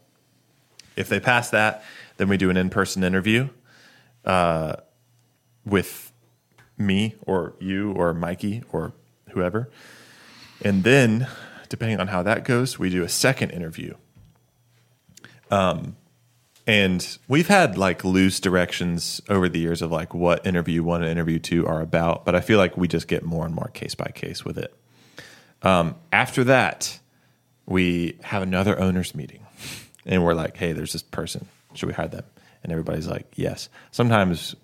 If they pass that, then we do an in person interview uh, with me or you or Mikey or whoever. And then, depending on how that goes, we do a second interview. Um, and we've had like loose directions over the years of like what interview one and interview two are about, but I feel like we just get more and more case by case with it. Um, after that, we have another owners meeting, and we're like, "Hey, there's this person. Should we hire them?" And everybody's like, "Yes." Sometimes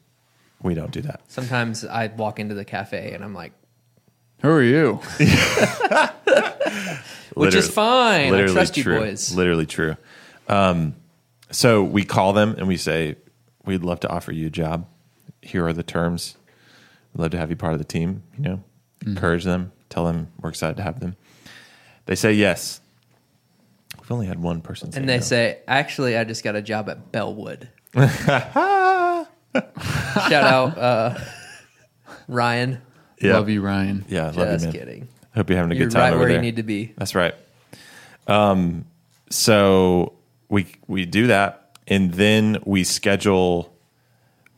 we don't do that. Sometimes I walk into the cafe and I'm like, Who are you? which is fine. I Literally trust you true. boys. Literally true. Um, so we call them and we say, "We'd love to offer you a job. Here are the terms. We'd love to have you part of the team. You know, encourage them. Tell them we're excited to have them." They say yes. We've only had one person, say And they no. say, actually, I just got a job at Bellwood. Shout out uh, Ryan. Yeah. Love you, Ryan. "Yeah, love Just you, man. kidding. Hope you're having a You're good time right over where there." you need to be. That's right. Um, so we we do that, and then we schedule.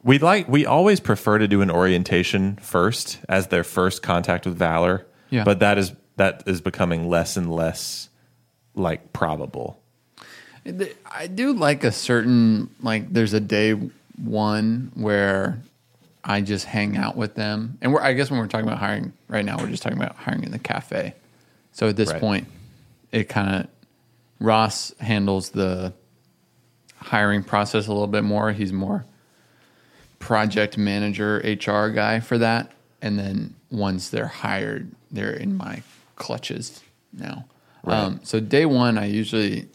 We like we always prefer to do an orientation first as their first contact with Valor. Yeah. but that is that is becoming less and less like probable. I do like a certain like. There's a day one where I just hang out with them, and we're I guess when we're talking about hiring right now, we're just talking about hiring in the cafe. So at this Right. point, it kind of Ross handles the hiring process a little bit more. He's more project manager, HR guy for that, and then once they're hired, they're in my clutches now. Um, so day one, I usually,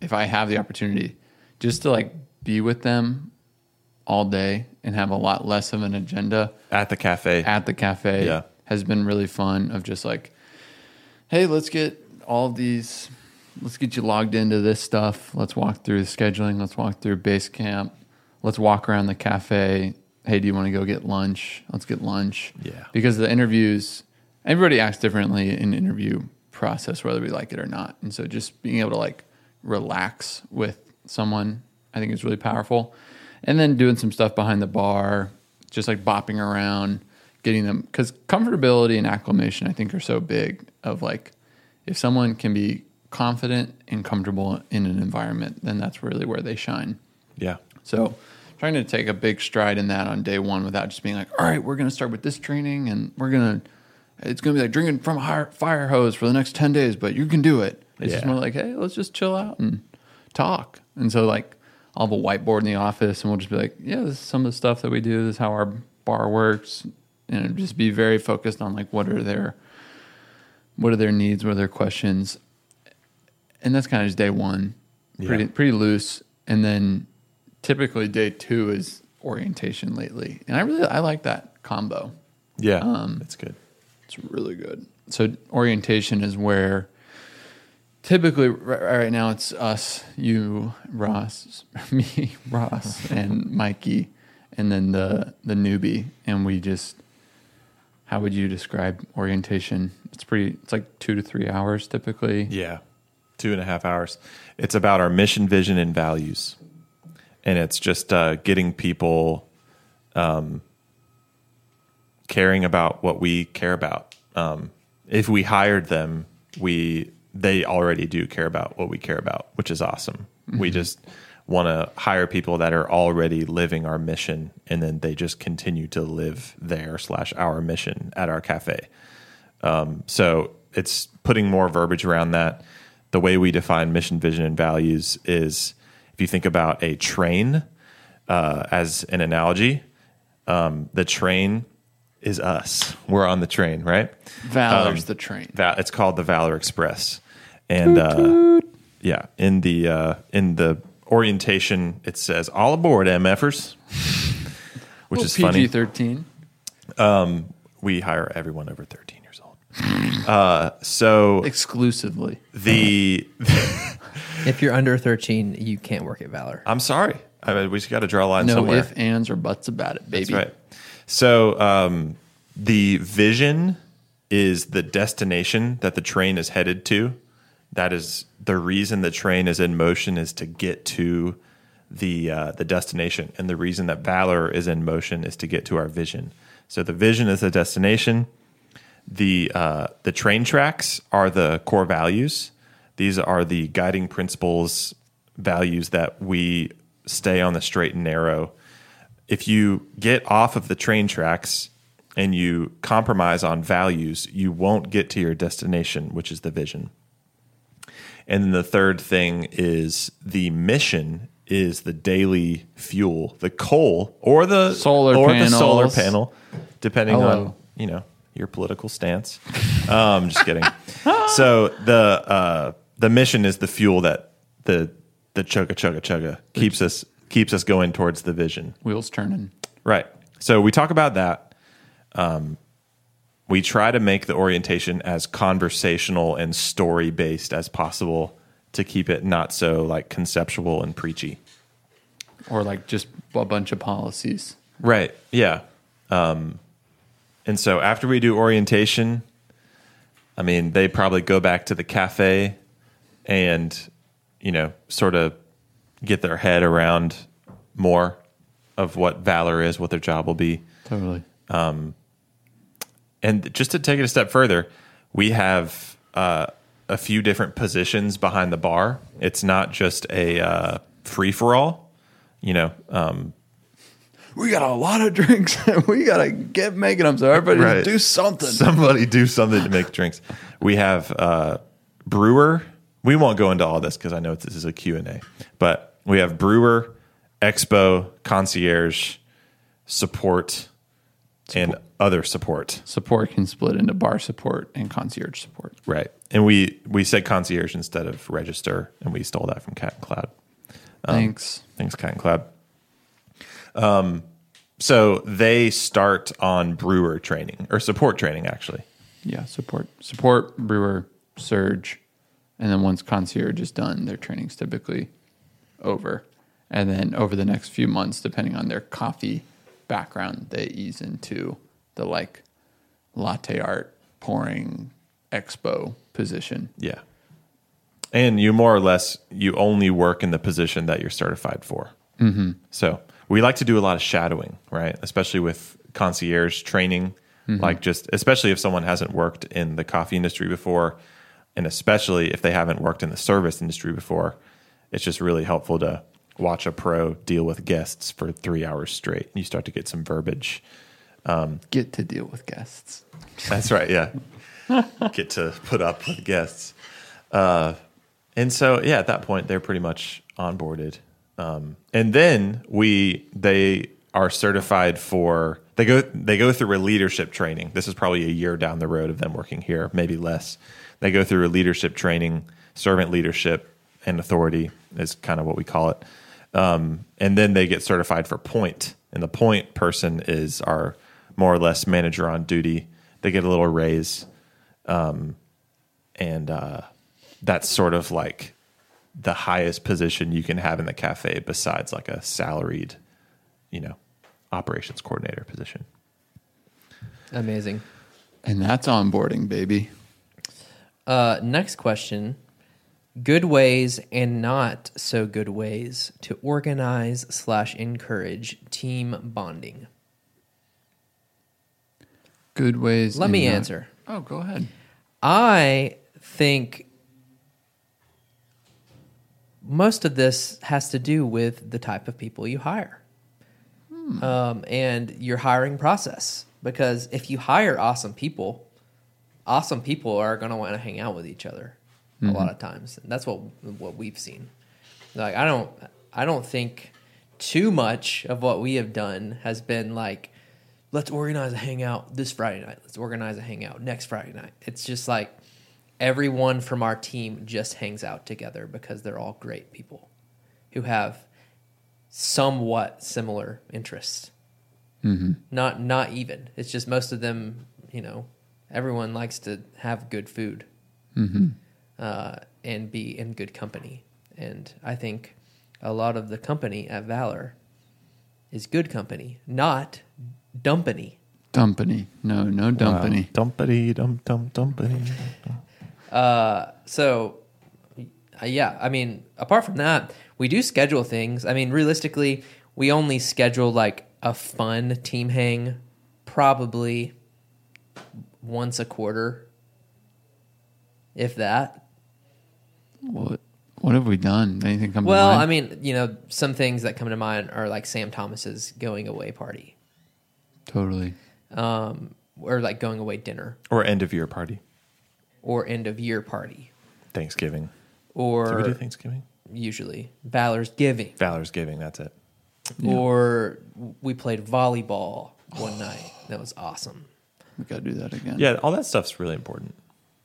if I have the opportunity, just to like be with them all day and have a lot less of an agenda At the cafe, at the cafe Yeah. has been really fun of just like hey let's get all these let's get you logged into this stuff let's walk through the scheduling let's walk through base camp let's walk around the cafe. Hey, do you want to go get lunch? Let's get lunch. Yeah. Because the interviews, everybody acts differently in interview process, whether we like it or not. And so just being able to like relax with someone, I think is really powerful. And then doing some stuff behind the bar, just like bopping around, getting them because comfortability and acclimation, I think, are so big. Of like, if someone can be confident and comfortable in an environment, then that's really where they shine. Yeah. So trying to take a big stride in that on day one without just being like, all right, we're going to start with this training and we're going to, it's going to be like drinking from a fire hose for the next 10 days, but you can do it. It's just more like, hey, let's just chill out and talk. And so, like, I'll have a whiteboard in the office and we'll just be like, yeah, this is some of the stuff that we do. This is how our bar works. And just be very focused on like, what are their, what are their needs? What are their questions? And that's kind of just day one, pretty, Yeah. pretty loose. And then typically day two is orientation lately. And I really, I like that combo. Yeah. Um, that's good. It's really good. So orientation is where typically right, right now it's us, you, Ross, me, Ross, and Mikey, and then the the newbie, and we just. How would you describe orientation? It's pretty. It's like two to three hours typically. Yeah. Two and a half hours. It's about our mission, vision, and values. And it's just uh, getting people um, caring about what we care about. Um, if we hired them, we they already do care about what we care about, which is awesome. We just want to hire people that are already living our mission, and then they just continue to live their slash our mission at our cafe. Um, so it's putting more verbiage around that. The way we define mission, vision, and values is if you think about a train uh, as an analogy, um, the train is us. We're on the train, right? Valor's Um, the train. Va- it's called the Valor Express, and uh, yeah, in the uh, in the orientation it says "All aboard, MFers," which is funny. PG thirteen. We hire everyone over thirteen years old. Uh, so exclusively. the If you're under 13, you can't work at Valor. I'm sorry, I mean, we just got to draw a line No somewhere. if, ands, or buts about it, baby. That's right. So um, the vision is the destination that the train is headed to. That is the reason the train is in motion is to get to the uh, the destination, and the reason that valor is in motion is to get to our vision. So the vision is the destination. The uh, the train tracks are the core values. These are the guiding principles, values that we stay on the straight and narrow if you get off of the train tracks and you compromise on values, you won't get to your destination, which is the vision. And then the third thing is the mission is the daily fuel, the coal or the Solar or the solar panel, depending on you know your political stance. um, I'm just kidding. so the uh, the mission is the fuel that the the chugga chugga chugga keeps us keeps us going towards the vision. Wheels turning. Right. So we talk about that. Um, we try to make the orientation as conversational and story based as possible to keep it not so like conceptual and preachy. Or like just a bunch of policies. Right. Yeah. Um, and so after we do orientation, I mean, they probably go back to the cafe and, you know, sort of get their head around more of what Valor is, what their job will be. Totally. And just to take it a step further, we have uh, a few different positions behind the bar. It's not just a uh, free for all. You know, um, We got a lot of drinks. we got to get making them. So everybody Right. do something. somebody do something to make drinks. We have uh, brewer. We won't go into all this because I know this is a Q and A. But we have brewer, expo, concierge, support, and other support. support can split into bar support and concierge support. Right. And we we said concierge instead of register, and we stole that from Cat and Cloud. Thanks. Thanks, Cat and Cloud. Um, so they start on brewer training or support training, actually. Yeah, support, support, brewer, surge, and then once concierge is done, their training's typically over. And then over the next few months, depending on their coffee background, they ease into the like latte art pouring expo position. Yeah. And you more or less you only work in the position that you're certified for. Mm-hmm. So we like to do a lot of shadowing, right? Especially with concierge training, like just especially if someone hasn't worked in the coffee industry before, and especially if they haven't worked in the service industry before, it's just really helpful to watch a pro deal with guests for three hours straight. You start to get some verbiage. Get to deal with guests. That's right. Yeah. Get to put up with guests. Uh, and so, yeah, at that point, they're pretty much onboarded. Um, and then we, they are certified for, they go, they go through a leadership training. This is probably a year down the road of them working here, maybe less. They go through a leadership training, servant leadership and authority is kind of what we call it. Um, and then they get certified for point. And the point person is our more or less manager on duty. They get a little raise. Um, and uh, that's sort of like the highest position you can have in the cafe besides like a salaried, you know, operations coordinator position. Amazing. And that's onboarding, baby. Uh, next question: Good ways and not so good ways to organize slash encourage team bonding. Good ways. Let me not- answer. Oh, go ahead. I think most of this has to do with the type of people you hire um, and your hiring process. Because if you hire awesome people, awesome people are going to want to hang out with each other a lot of times. And that's what what we've seen. Like I don't I don't think too much of what we have done has been like let's organize a hangout this Friday night. Let's organize a hangout next Friday night. It's just like everyone from our team just hangs out together because they're all great people who have somewhat similar interests. Mm-hmm. Not not even. It's just most of them. You know, everyone likes to have good food uh, and be in good company. And I think a lot of the company at Valor is good company, not dumpany. Dumpany. No, no dumpany. Wow. Dumpity dum dum dumpity. Uh, so, uh, yeah, I mean, apart from that, we do schedule things. I mean, realistically, we only schedule like a fun team hang probably once a quarter, if that. What what have we done? Anything come Well, to mind? Well, I mean, you know, some things that come to mind are like Sam Thomas's going away party, totally. um, or like going away dinner, Or end of year party. or end of year party, Thanksgiving. Did we do or Thanksgiving? usually Valor's Giving, Valor's Giving, that's it. or we played volleyball one night. That was awesome. We got to do that again. Yeah, all that stuff's really important.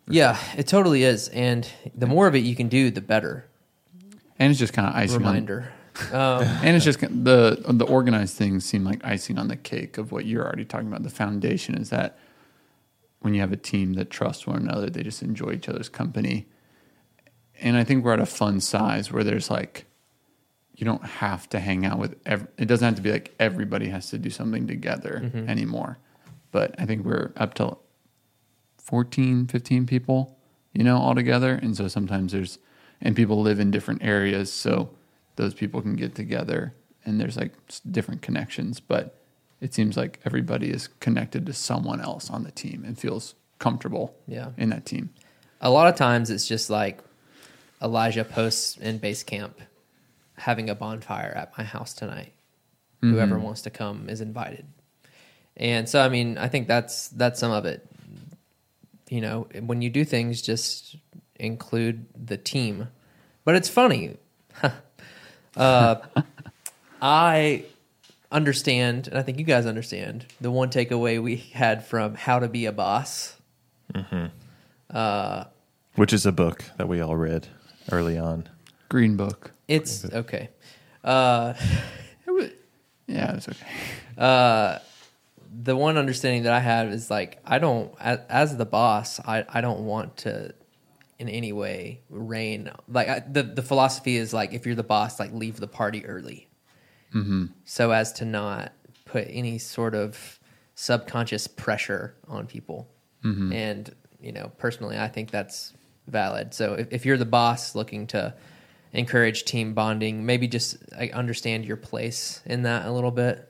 Yeah, it totally is, and the more of it you can do, the better. and it's just kind of icing Reminder. Um. And it's just the the organized things seem like icing on the cake of what you're already talking about. The foundation is that when you have a team that trusts one another, they just enjoy each other's company. And I think we're at a fun size where there's like you don't have to hang out with ev- it doesn't have to be like everybody has to do something together Mm-hmm. anymore but i think we're up to 14 15 people you know all together and so sometimes there's and people live in different areas so those people can get together and there's like different connections but it seems like everybody is connected to someone else on the team and feels comfortable Yeah. in that team a lot of times it's just like Elijah posts in base camp having a bonfire at my house tonight. Mm-hmm. Whoever wants to come is invited. And so I mean, I think that's that's some of it. You know, when you do things just include the team. But it's funny. uh, I understand, and I think you guys understand, the one takeaway we had from How to Be a Boss. Which is a book that we all read early on. green book It's okay. Uh, yeah it's okay the one understanding that I have is like I don't as, as the boss I, I don't want to in any way reign like I, the the philosophy is like if you're the boss, like leave the party early, mm-hmm. so as to not put any sort of subconscious pressure on people. And you know, personally, I think that's valid. So if, if you're the boss looking to encourage team bonding, maybe just like, understand your place in that a little bit,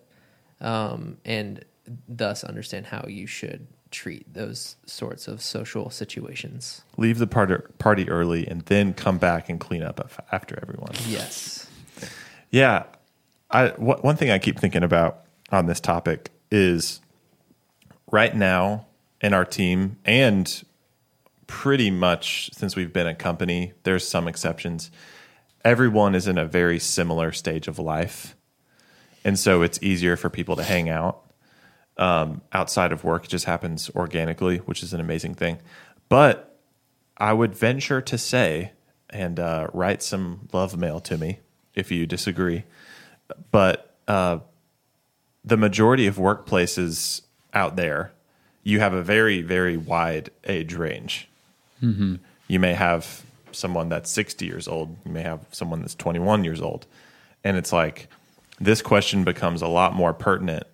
um, and thus understand how you should treat those sorts of social situations. Leave the party party early and then come back and clean up after everyone. Yes. Yeah, I wh- one thing I keep thinking about on this topic is right now in our team and pretty much since we've been a company, there's some exceptions. Everyone is in a very similar stage of life. And so it's easier for people to hang out um, outside of work. It just happens organically, which is an amazing thing. But I would venture to say, and uh, write some love mail to me if you disagree, but uh, the majority of workplaces out there, you have a very, very wide age range. You may have someone that's 60 years old, you may have someone that's 21 years old. And it's like, this question becomes a lot more pertinent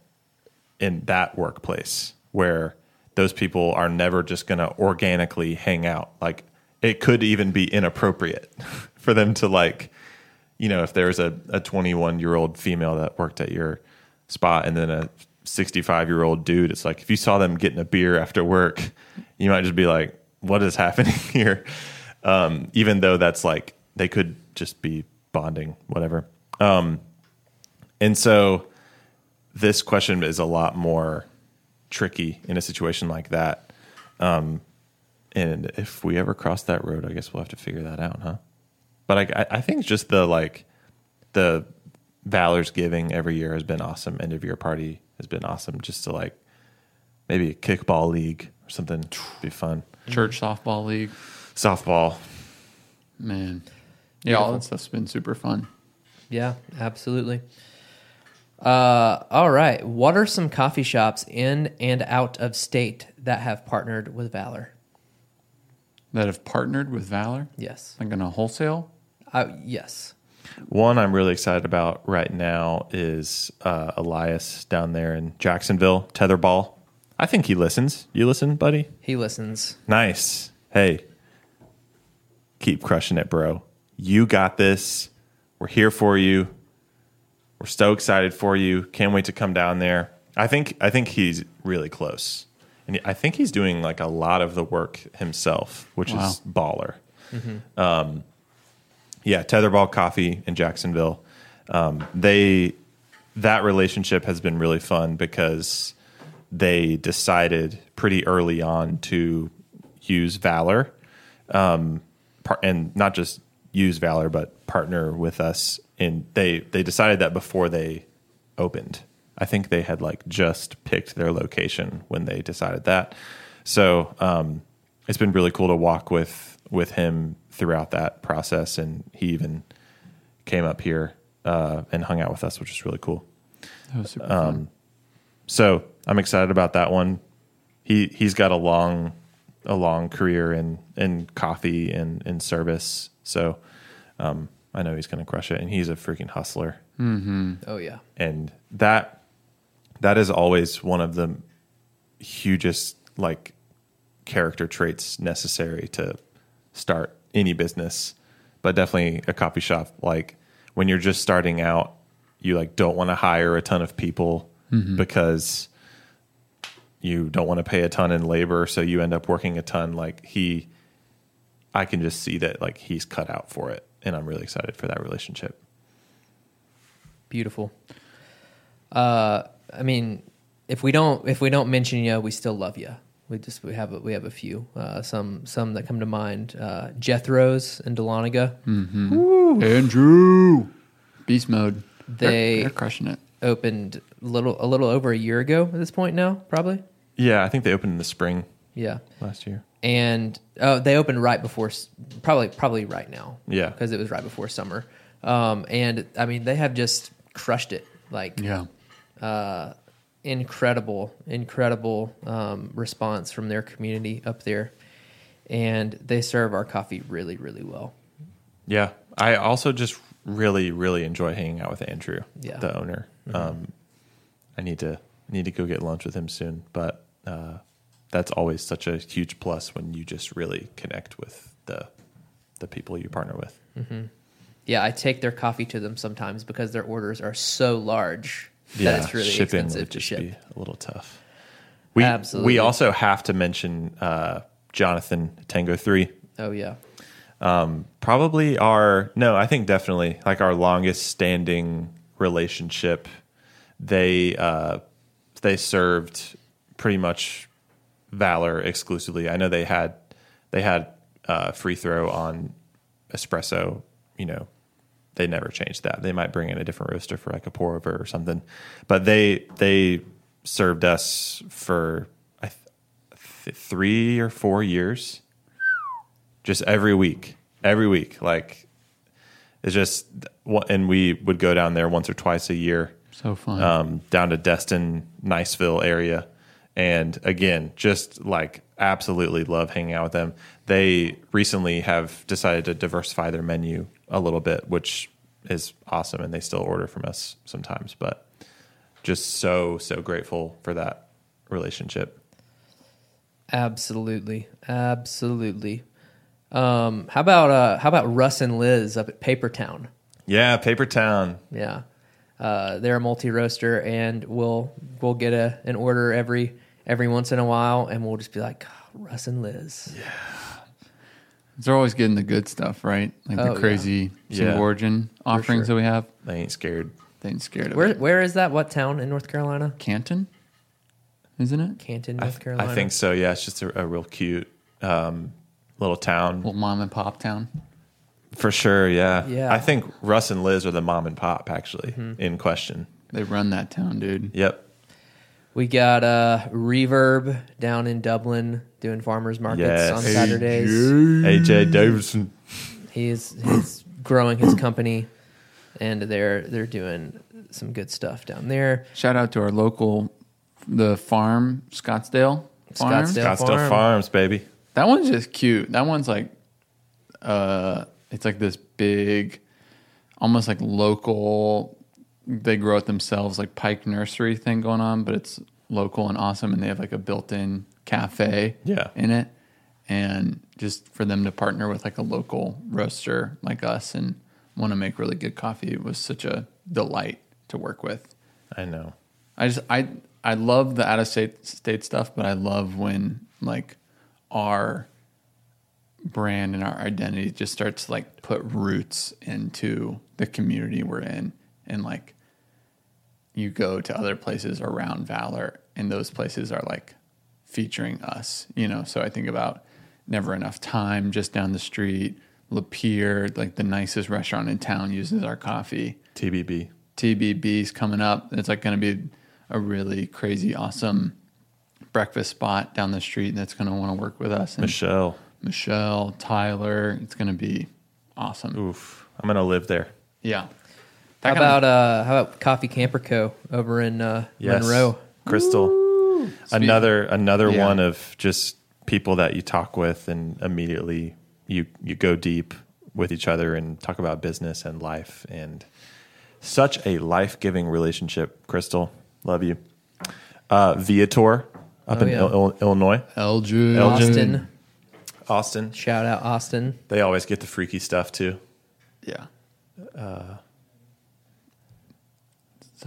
in that workplace where those people are never just going to organically hang out. Like, it could even be inappropriate for them to, like, you know, if there's a, a 21 year old female that worked at your spot and then a 65 year old dude, it's like if you saw them getting a beer after work, you might just be like, what is happening here? Um, even though that's like, they could just be bonding, whatever. Um, and so this question is a lot more tricky in a situation like that. Um, and if we ever cross that road, I guess we'll have to figure that out, huh? But I, I- I think just the like the Valor's giving every year has been awesome. End of year party has been awesome. Just to like maybe a kickball league or something would be fun. Church softball league, Softball. man. Yeah, all that stuff's been super fun. Yeah, absolutely. Uh, all right. What are some coffee shops in and out of state that have partnered with Valor? That have partnered with Valor, Yes. like in a wholesale. Uh, yes. One I'm really excited about right now is uh, Elias down there in Jacksonville, Tetherball. I think he listens. You listen, buddy? He listens. Nice. Hey, keep crushing it, bro. You got this. We're here for you. We're so excited for you. Can't wait to come down there. I think I think he's really close, and I think he's doing like a lot of the work himself, which Wow. is baller. Um, yeah, Tetherball Coffee in Jacksonville. Um, they that relationship has been really fun because they decided pretty early on to use Valor, um, par- and not just use Valor, but partner with us. And they they decided that before they opened. I think they had like just picked their location when they decided that. So um, it's been really cool to walk with with him throughout that process, and he even came up here uh, and hung out with us, which is really cool. That was super Um, fun. So I'm excited about that one. He he's got a long a long career in in coffee and in service. So um, I know he's going to crush it, and he's a freaking hustler. Mm-hmm. Oh, yeah. And that that is always one of the hugest like character traits necessary to start any business, but definitely a coffee shop. Like when you're just starting out, you like don't want to hire a ton of people mm-hmm. because you don't want to pay a ton in labor, so you end up working a ton. Like he, I can just see that like he's cut out for it, and I'm really excited for that relationship. Beautiful. Uh, I mean, if we don't if we don't mention you, we still love you. We just we have a, we have a few uh, some some that come to mind. Uh, Jethro's and Dahlonega. Andrew, beast mode. They're- They- they're crushing it. opened a little a little over a year ago at this point now, probably. Yeah, I think they opened in the spring Yeah, last year. And oh, they opened right before probably probably right now. Yeah. because it was right before summer. Um, and I mean, they have just crushed it. Like Yeah, uh, incredible, incredible um, response from their community up there. and they serve our coffee really, really well. Yeah, I also just really, really enjoy hanging out with Andrew, Yeah. the owner. Um, I need to need to go get lunch with him soon, but uh, that's always such a huge plus when you just really connect with the the people you partner with. Yeah, I take their coffee to them sometimes because their orders are so large that it's really shipping expensive to ship. a little tough. We Absolutely. we also have to mention uh, Jonathan Tango Three. Oh yeah, probably our no i think definitely like our longest standing relationship they uh they served pretty much valor exclusively. I know they had they had uh free throw on espresso you know they never changed that. They might bring in a different roaster for like a pour over or something. But they they served us for I th- three or four years. Just every week, every week. Like it's just, and we would go down there once or twice a year, So fun. um, down to Destin, Niceville area, and again, just like absolutely love hanging out with them. They recently have decided to diversify their menu a little bit, which is awesome, and they still order from us sometimes. But just so so grateful for that relationship. absolutely, absolutely. Um, how about uh, how about Russ and Liz up at Papertown? Yeah, Paper Town. Yeah, uh, they're a multi roaster, and we'll we'll get a an order every every once in a while, and we'll just be like "Oh, Russ and Liz. Yeah. They're always getting the good stuff, right? Like Oh, the yeah. crazy Yeah. single origin offerings sure. that we have. They ain't scared. They ain't scared of Where it. where is that? What town in North Carolina? Canton, isn't it? Canton, I, North Carolina. I think so. Yeah, it's just a, a real cute um, little town Little mom and pop town. for sure. Yeah, Yeah. I think Russ and Liz are the mom and pop actually Mm-hmm. in question. They run that town, dude. Yep. We got uh, Reverb down in Dublin doing farmers markets Yes. on Saturdays. AJ Davidson. He's he's growing his company, and they're they're doing some good stuff down there. Shout out to our local, the farm, Scottsdale Farm. Scottsdale. Scottsdale Farm. Farms, baby. That one's just cute. That one's like, uh, it's like this big, almost like local. They grow it themselves, like Pike Nursery thing going on, but it's local and awesome, and they have like a built-in cafe, Yeah. in it, and just for them to partner with like a local roaster like us and want to make really good coffee was such a delight to work with. I know. I just I I love the out of state state stuff, but I love when like our brand and our identity just starts to like put roots into the community we're in and like you go to other places around Valor and those places are like featuring us, you know. So I think about Never Enough Time just down the street, Lapeer, like the nicest restaurant in town uses our coffee. TBB. TBB's coming up. It's like going to be a really crazy, awesome breakfast spot down the street that's going to want to work with us. And Michelle. Michelle, Tyler, it's going to be awesome. Oof. I'm gonna live there. Yeah. How That kind about of- uh, how about Coffee Camper Co. over in uh, Yes. Monroe? Crystal. Another another Yeah. one of just people that you talk with and immediately you you go deep with each other and talk about business and life and such a life-giving relationship, Crystal. Love you. Uh Viator up Oh, in yeah. Il- Il- Illinois, Elgin. Elgin. Austin. Austin. Shout out Austin. They always get the freaky stuff too. Yeah.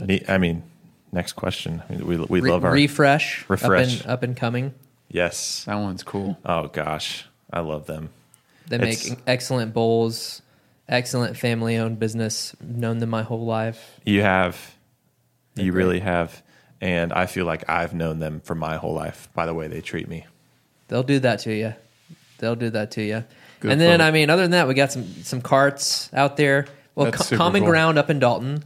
Ne- I mean, next question. I mean, we we Re- love our refresh, Refresh. up and, up and coming. yes. That one's cool. Oh gosh, I love them. They It's- make excellent bowls, excellent family owned business. Known them my whole life. You have, They're you great. really have, and I feel like I've known them for my whole life by the way they treat me. They'll do that to you. They'll do that to you. Good and then, folk. I mean, other than that, we got some some carts out there. Well, That's Co- Common cool. Ground up in Dalton,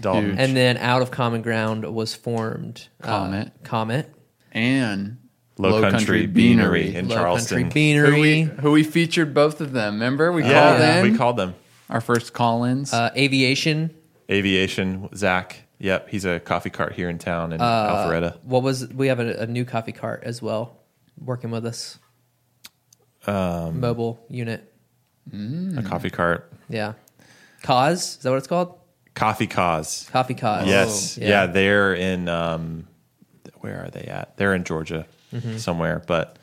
Dalton, Huge. and then out of Common Ground was formed uh, Comet. Comet, And Low Country Beanery in Low Charleston. Country Who we, Beanery, who we featured both of them. Remember? We yeah, called in we called them our first call ins. uh, Aviation. Aviation. Zach, yep, he's a coffee cart here in town in Uh, Alpharetta. What was we have a, a new coffee cart as well, working with us. Um, mobile unit. a coffee cart, Yeah, Cause is that what it's called? Coffee cause. Coffee Cause. Yes, Oh, yeah. they're in. Um, where are they at? They're in Georgia Mm-hmm. somewhere, but.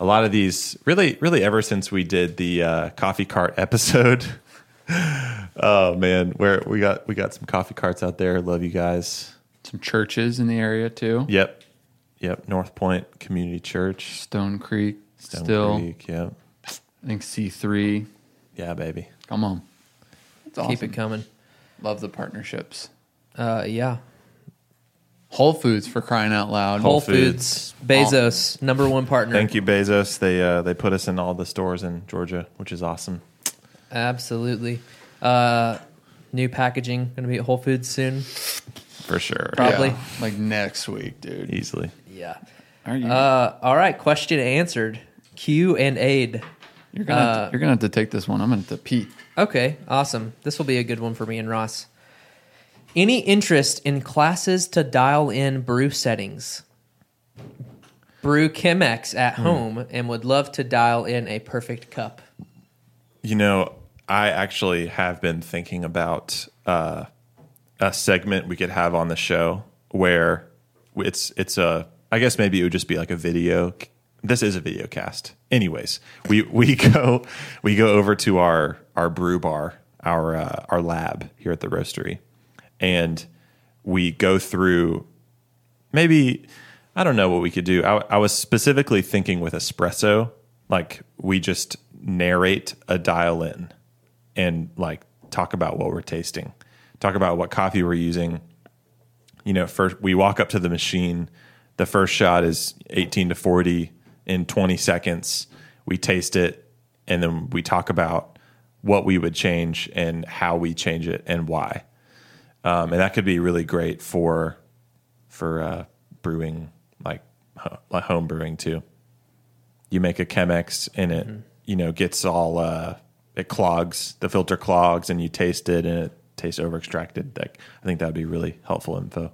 A lot of these, really, really, ever since we did the uh, coffee cart episode, oh man, where we got we got some coffee carts out there. Love you guys. Some churches in the area too. Yep, yep. North Point Community Church, Stone Creek, Stone still. Creek. Yep, I think C three. yeah, baby. Come on, that's awesome. Keep it coming. Love the partnerships. Uh, yeah. Whole Foods for crying out loud. Whole Foods. Foods, Bezos, number one partner. Thank you, Bezos. They uh, they put us in all the stores in Georgia, which is awesome. Absolutely. Uh, new packaging going to be at Whole Foods soon. For sure. Probably. Yeah, like next week, dude. Easily. Yeah. Are you? Uh, all right. Question answered. Q and aid. You're gonna have uh, to, you're gonna have to take this one. I'm gonna have to pee. Okay, awesome. This will be a good one for me and Ross. Any interest in classes to dial in brew settings? Brew Chemex at home and would love to dial in a perfect cup. You know, I actually have been thinking about uh, a segment we could have on the show where it's it's a I guess maybe it would just be like a video. This is a video cast. Anyways, we we go we go over to our our brew bar, our uh, our lab here at the roastery, and we go through maybe I don't know what we could do. I, I was specifically thinking with espresso, like we just narrate a dial in and like talk about what we're tasting, talk about what coffee we're using. You know, first we walk up to the machine. The first shot is 18 to 40 in 20 seconds. We taste it and then we talk about what we would change and how we change it and why. Um, and that could be really great for for uh, brewing, like like home brewing too. You make a Chemex and it, you know, gets all uh, it clogs, the filter clogs, and you taste it and it tastes over extracted. Like I think that would be really helpful info.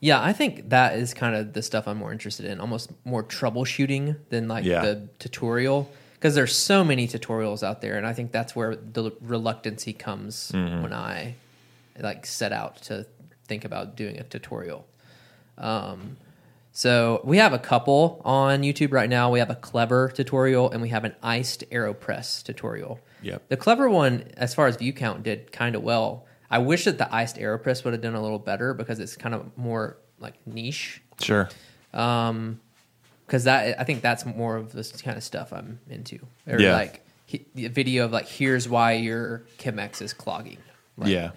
Yeah, I think that is kind of the stuff I'm more interested in, almost more troubleshooting than like Yeah. the tutorial. Because there's so many tutorials out there, and I think that's where the reluctancy comes when I like set out to think about doing a tutorial. Um, so we have a couple on YouTube right now. We have a clever tutorial and we have an iced AeroPress tutorial. Yep. The clever one, as far as view count, did kind of well. I wish that the iced AeroPress would have done a little better because it's kind of more like niche. Sure. Um, because that I think that's more of this kind of stuff I'm into. Or Yeah. like he, the video of like here's why your Chemex is clogging. Like, yeah,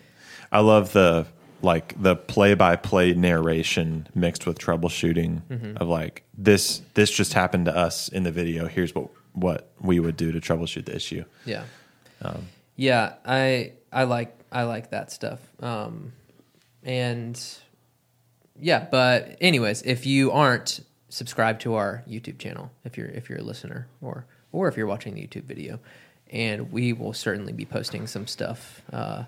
I love the like the play by play narration mixed with troubleshooting of like this this just happened to us in the video. Here's what what we would do to troubleshoot the issue. Yeah. Um, yeah, I I like I like that stuff. Um and yeah, but anyways, if you aren't subscribed to our YouTube channel, if you're if you're a listener or or if you're watching the YouTube video, and we will certainly be posting some stuff. Uh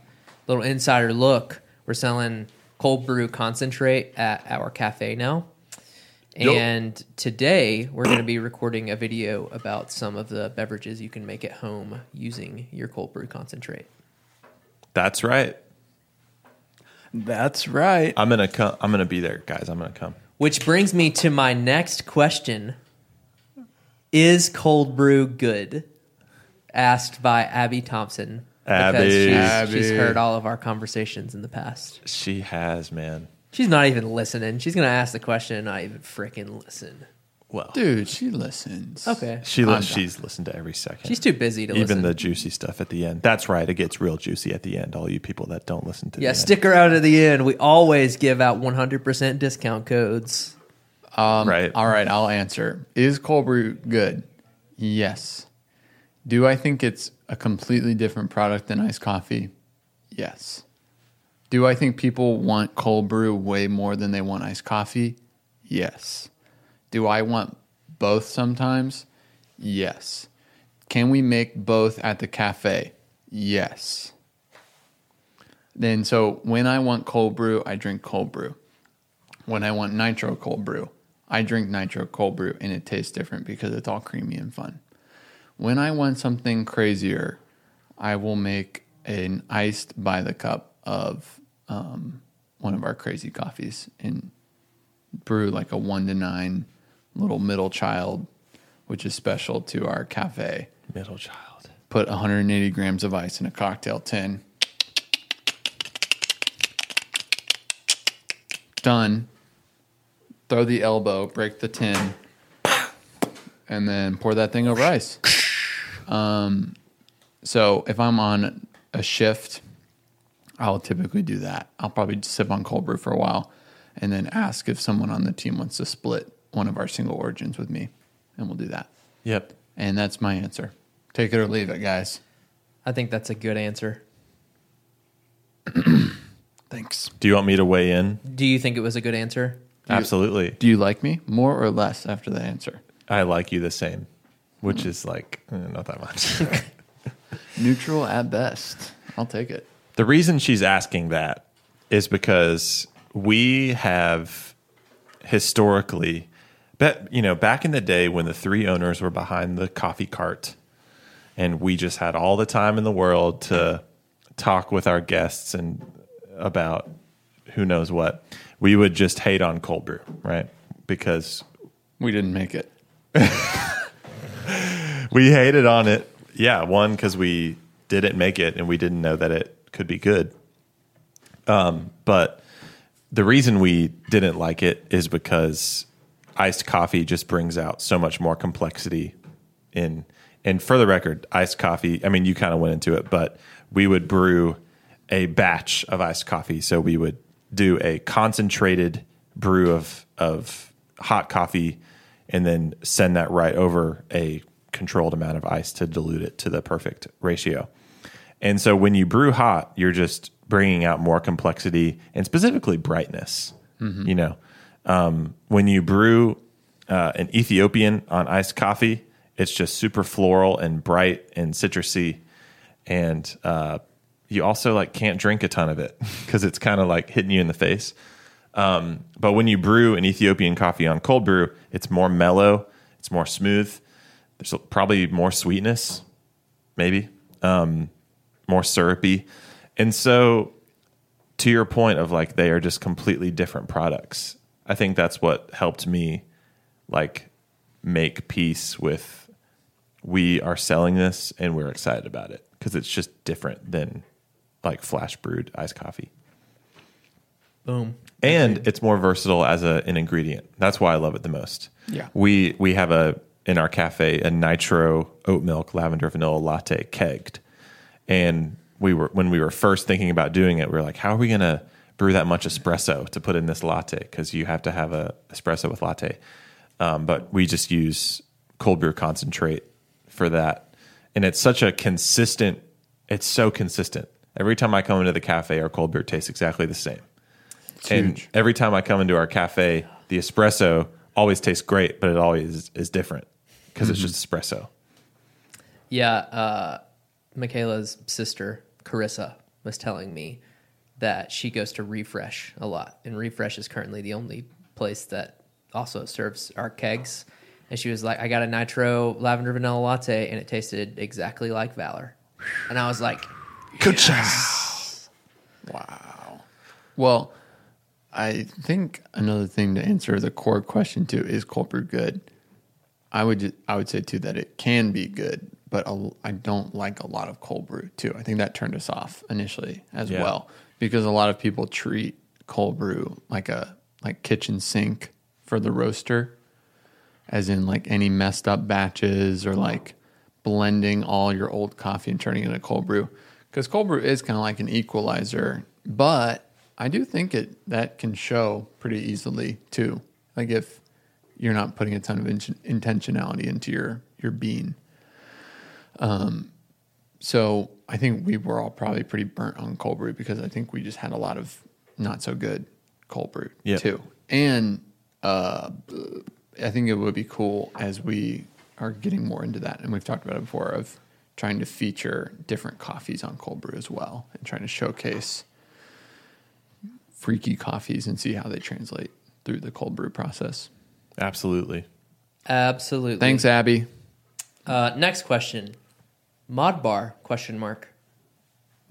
little insider look. We're selling cold brew concentrate at our cafe now. And today we're going to be recording a video about some of the beverages you can make at home using your cold brew concentrate. That's right. That's right. I'm gonna come. I'm gonna be there, guys. I'm gonna come. Which brings me to my next question Is cold brew good? Asked by Abby Thompson. Abby. Because she's, Abby. she's heard all of our conversations in the past. She has, man. She's not even listening. She's going to ask the question and not even freaking listen. Well, Dude, she listens. Okay. she li- she's listened to every second. She's too busy to even listen. the juicy stuff at the end. That's right. It gets real juicy at the end. All you people that don't listen to yeah, the end. stick around to the end. We always give out 100% discount codes. Um, Right. All right, I'll answer. Is cold brew good? Yes. Do I think it's a completely different product than iced coffee? Yes. Do I think people want cold brew way more than they want iced coffee? Yes. Do I want both sometimes? Yes. Can we make both at the cafe? Yes. Then, so when I want cold brew, I drink cold brew. When I want nitro cold brew, I drink nitro cold brew and it tastes different because it's all creamy and fun. When I want something crazier, I will make an iced by the cup of um, one of our crazy coffees and brew like a one to nine little middle child, which is special to our cafe. Middle child. Put 180 grams of ice in a cocktail tin. Done. Throw the elbow, break the tin, and then pour that thing over ice. Um, so if I'm on a shift, I'll typically do that. I'll probably sip on cold brew for a while and then ask if someone on the team wants to split one of our single origins with me, and we'll do that. Yep. And that's my answer. Take it or leave it, guys. I think that's a good answer. Thanks. Do you want me to weigh in? Do you think it was a good answer? Absolutely. Do you like me more or less after that answer? I like you the same, which is like eh, not that much. Neutral at best. I'll take it. the reason she's asking that is because we have historically you know back in the day when the three owners were behind the coffee cart and we just had all the time in the world to talk with our guests and about who knows what we would just hate on cold brew right because We didn't make it. we hated on it. Yeah, one because we didn't make it and we didn't know that it could be good. Um, but the reason we didn't like it is because iced coffee just brings out so much more complexity in. And for the record, iced coffee. I mean, you kind of went into it, but we would brew a batch of iced coffee. So we would do a concentrated brew of of hot coffee, and then send that right over a controlled amount of ice to dilute it to the perfect ratio. And so when you brew hot, you're just bringing out more complexity and specifically brightness. Mm-hmm. You know, um, when you brew uh, an Ethiopian on iced coffee, it's just super floral and bright and citrusy, and uh, you also like can't drink a ton of it because it's kind of like hitting you in the face. Um, but when you brew an Ethiopian coffee on cold brew, it's more mellow, it's more smooth. There's probably more sweetness, maybe um, more syrupy, and so to your point of like they are just completely different products. I think that's what helped me like make peace with we are selling this and we're excited about it because it's just different than like flash brewed iced coffee Boom. and it's more versatile as a, an ingredient. That's why I love it the most. Yeah. we we have a in our cafe a nitro oat milk lavender vanilla latte kegged, and we were when we were first thinking about doing it, we were like, how are we gonna brew that much espresso to put in this latte? Because you have to have a espresso with latte. Um, but we just use cold brew concentrate for that, and it's such a consistent. It's so consistent. Every time I come into the cafe, our cold brew tastes exactly the same. and huge. every time I come into our cafe, the espresso always tastes great, but it always is different because it's just espresso. Yeah, uh, Michaela's sister Carissa was telling me that she goes to Refresh a lot, and Refresh is currently the only place that also serves our kegs. And she was like, "I got a nitro lavender vanilla latte, and it tasted exactly like Valor." And I was like, Wow. Well, I think another thing to answer the core question too is cold brew good. I would ju- I would say too that it can be good, but I don't like a lot of cold brew too. I think that turned us off initially as Yeah. well because a lot of people treat cold brew like a like kitchen sink for the roaster, as in like any messed up batches or like blending all your old coffee and turning it into cold brew. Because cold brew is kind of like an equalizer, but I do think it that can show pretty easily too. Like if you're not putting a ton of in- intentionality into your your bean. Um, so I think we were all probably pretty burnt on cold brew because I think we just had a lot of not so good cold brew Yep. too. And uh, I think it would be cool as we are getting more into that, and we've talked about it before of trying to feature different coffees on cold brew as well, and trying to showcase freaky coffees and see how they translate through the cold brew process. Absolutely. "Absolutely." Thanks, Abby. Uh, next question. Mod bar? Question mark.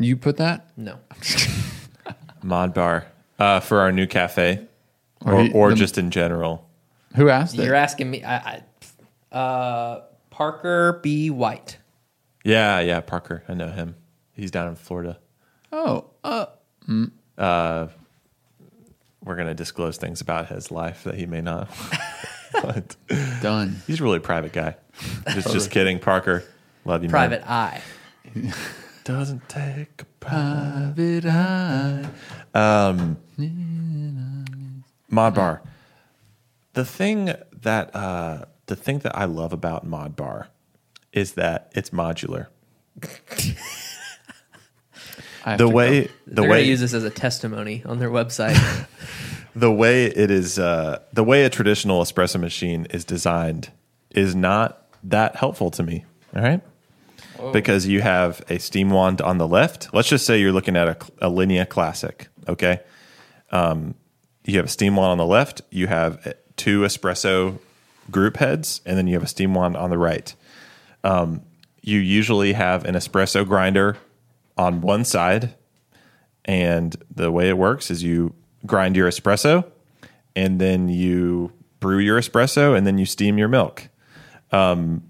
You put that? No. Mod bar uh, for our new cafe, Or or, he- or the- just in general. Who asked? You're asking me. I, I, uh, Parker B. White. Yeah, yeah, Parker. I know him. He's down in Florida. oh, uh, We're going to disclose things about his life that he may not. but done. he's a really private guy. Just, just kidding, Parker. Love you, man. Private Eye. Doesn't take a private eye. Um, Mod Bar. The thing that uh, the thing that I love about Mod Bar is that it's modular. I have The to way go. the They're way use this as a testimony on their website. the way it is uh, the way a traditional espresso machine is designed is not that helpful to me all right because you have a steam wand on the left. Let's just say you're looking at a, a linea classic okay? Um, you have a steam wand on the left you have two espresso group heads and then you have a steam wand on the right. Um, you usually have an espresso grinder on one side and the way it works is you grind your espresso and then you brew your espresso and then you steam your milk. Um,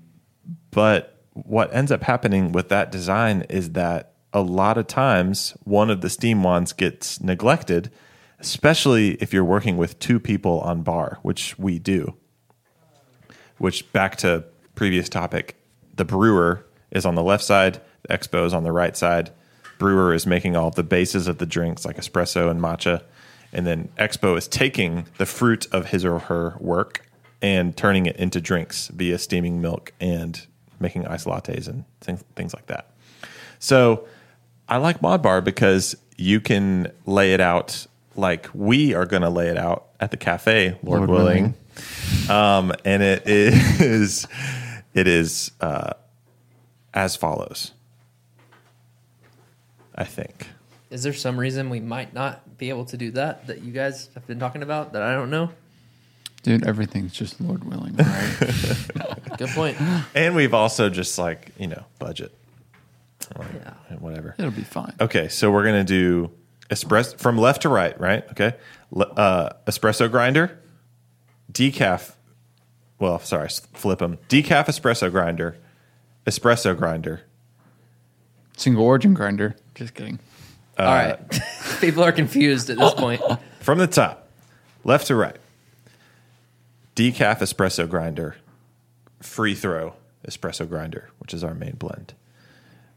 but what ends up happening with that design is that a lot of times one of the steam wands gets neglected, especially if you're working with two people on bar, which we do. Which back to previous topic, the brewer is on the left side, the expo is on the right side. Brewer is making all the bases of the drinks like espresso and matcha, and then expo is taking the fruit of his or her work and turning it into drinks via steaming milk and making iced lattes and things, things like that. So I like Mod Bar because you can lay it out like we are going to lay it out at the cafe, Lord, Lord willing. Um, and it is it is uh, as follows. I think. Is there some reason we might not be able to do that that you guys have been talking about that I don't know? Dude, everything's just Lord willing, right? Good point. And we've also just like, you know, budget. Yeah. Whatever. It'll be fine. Okay, so we're gonna do espresso from left to right, right? Okay, Le- uh, espresso grinder, decaf. Well, sorry, flip them. Decaf espresso grinder, espresso grinder. Single origin grinder. Just kidding. All right. People are confused at this point. From the top, left to right. Decaf espresso grinder, free throw espresso grinder, which is our main blend.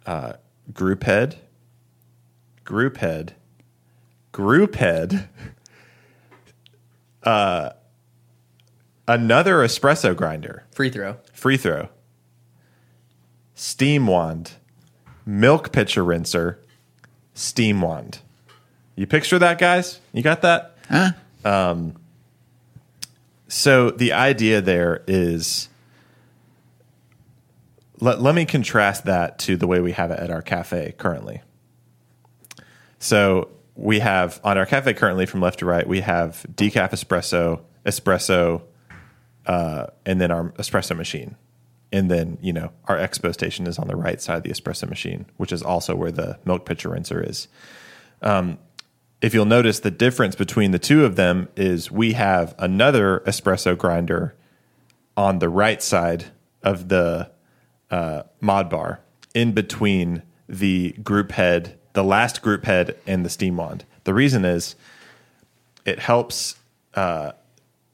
Uh, group head, group head, group head. Uh, another espresso grinder, Free throw. free throw, steam wand, milk pitcher rinser, steam wand. You picture that, guys? You got that? Huh? So the idea there is let, let me contrast that to the way we have it at our cafe currently. So we have on our cafe currently from left to right, we have decaf espresso, espresso, uh, and then our espresso machine. And then, you know, our expo station is on the right side of the espresso machine, which is also where the milk pitcher rinser is if you'll notice the difference between the two of them is we have another espresso grinder on the right side of the uh, mod bar in between the group head the last group head and the steam wand. The reason is it helps uh,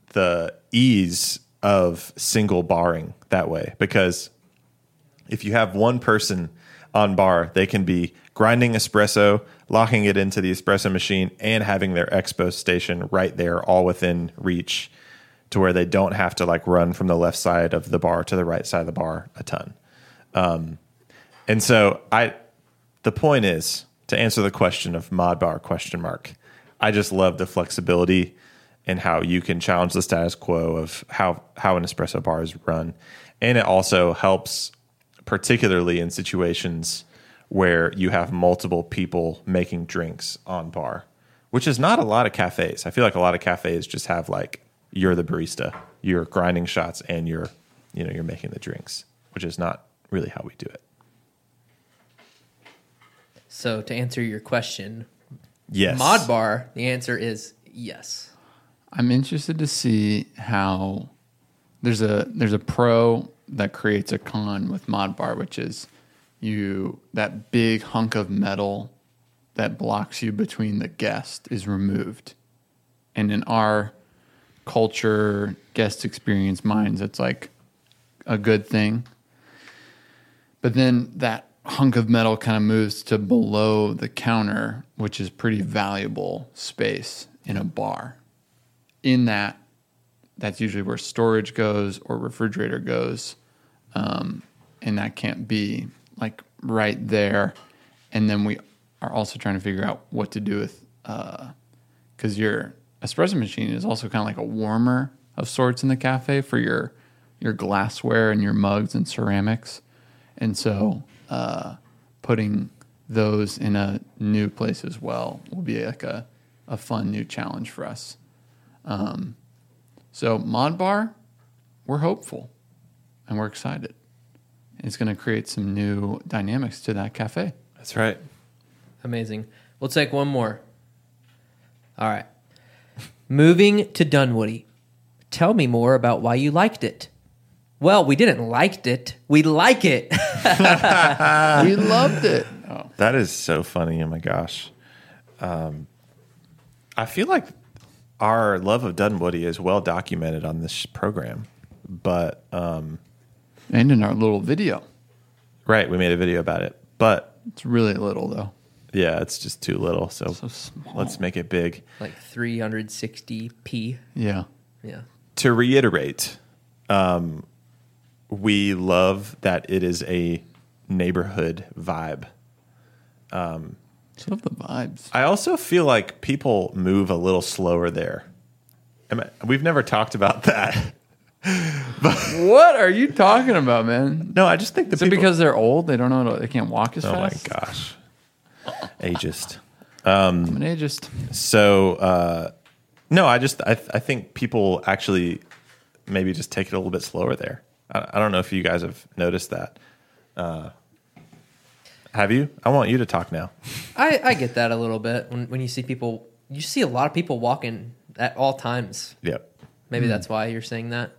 the ease of single barring that way because if you have one person on bar, they can be grinding espresso, locking it into the espresso machine, and having their expo station right there, all within reach, to where they don't have to like run from the left side of the bar to the right side of the bar a ton. Um, and so I, the point is to answer the question of mod bar question mark. I just love the flexibility and how you can challenge the status quo of how how an espresso bar is run, and it also helps particularly in situations where you have multiple people making drinks on bar, which is not a lot of cafes. I feel like a lot of cafes just have like you're the barista, you're grinding shots, and you're you know you're making the drinks. which is not really how we do it. So to answer your question, Yes. Mod Bar, the answer is yes. I'm interested to see how there's a there's a pro that creates a con with mod bar, which is you that big hunk of metal that blocks you between the guest is removed. And in our culture, guest experience minds, it's like a good thing. But then that hunk of metal kind of moves to below the counter, which is pretty valuable space in a bar. In that, that's usually where storage goes or refrigerator goes. Um, and that can't be like right there. And then we are also trying to figure out what to do with, because your espresso machine is also kind of like a warmer of sorts in the cafe for your your glassware and your mugs and ceramics. And so, uh, putting those in a new place as well will be like a, a fun new challenge for us. Um, so, Mod Bar, we're hopeful and we're excited. It's going to create some new dynamics to that cafe. That's right. Amazing. We'll take one more. All right. Moving to Dunwoody. Tell me more about why you liked it. Well, we didn't liked it. We like it. we loved it. Oh, That is so funny. Oh my gosh. Um, I feel like our love of Dunwoody is well documented on this program, but um, and in our little video. right, we made a video about it. But It's really little though. yeah, it's just too little. So, So small. let's make it big. like 360p. Yeah. Yeah. To reiterate, um, we love that it is a neighborhood vibe. Just love the vibes. I also feel like people move a little slower there. Am I- We've never talked about that. What are you talking about, man? No, I just think the Is people, because they're old? They don't know. how to- They can't walk as fast? Oh my gosh, ageist. I'm an ageist. So uh, no, I just I, I think people actually maybe just take it a little bit slower there. I, I don't know if you guys have noticed that. Uh, have you? I want you to talk now. I, I get that a little bit when, when you see people, you see a lot of people walking at all times. Yep. Maybe that's why you're saying that.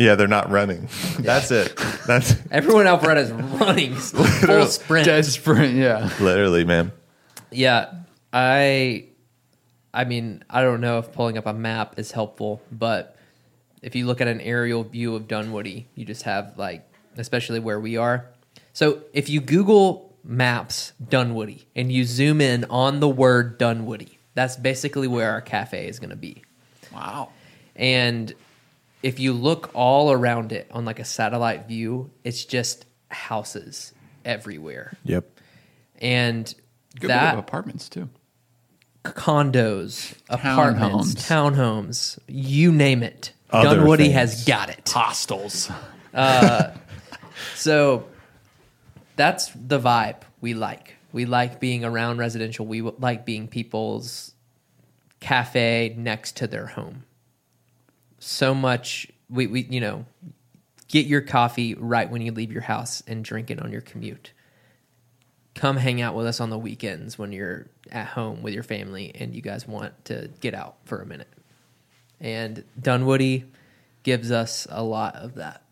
Yeah, they're not running. That's it. That's Everyone in Alpharetta is running full sprint. Dead sprint. Yeah. literally, man. Yeah, I, I mean, I don't know if pulling up a map is helpful, but if you look at an aerial view of Dunwoody, you just have like, especially where we are. So if you Google Maps Dunwoody and you zoom in on the word Dunwoody, that's basically where our cafe is going to be. Wow. And if you look all around it on like a satellite view, it's just houses everywhere. Yep. And Good that apartments too. condos, apartments, Townhomes. townhomes, you name it. Other Dunwoody things. has got it. Hostels. Uh, so that's the vibe we like. We like being around residential. We like being people's cafe next to their home. So much we, we you know, get your coffee right when you leave your house and drink it on your commute. Come hang out with us on the weekends when you're at home with your family and you guys want to get out for a minute. And Dunwoody gives us a lot of that.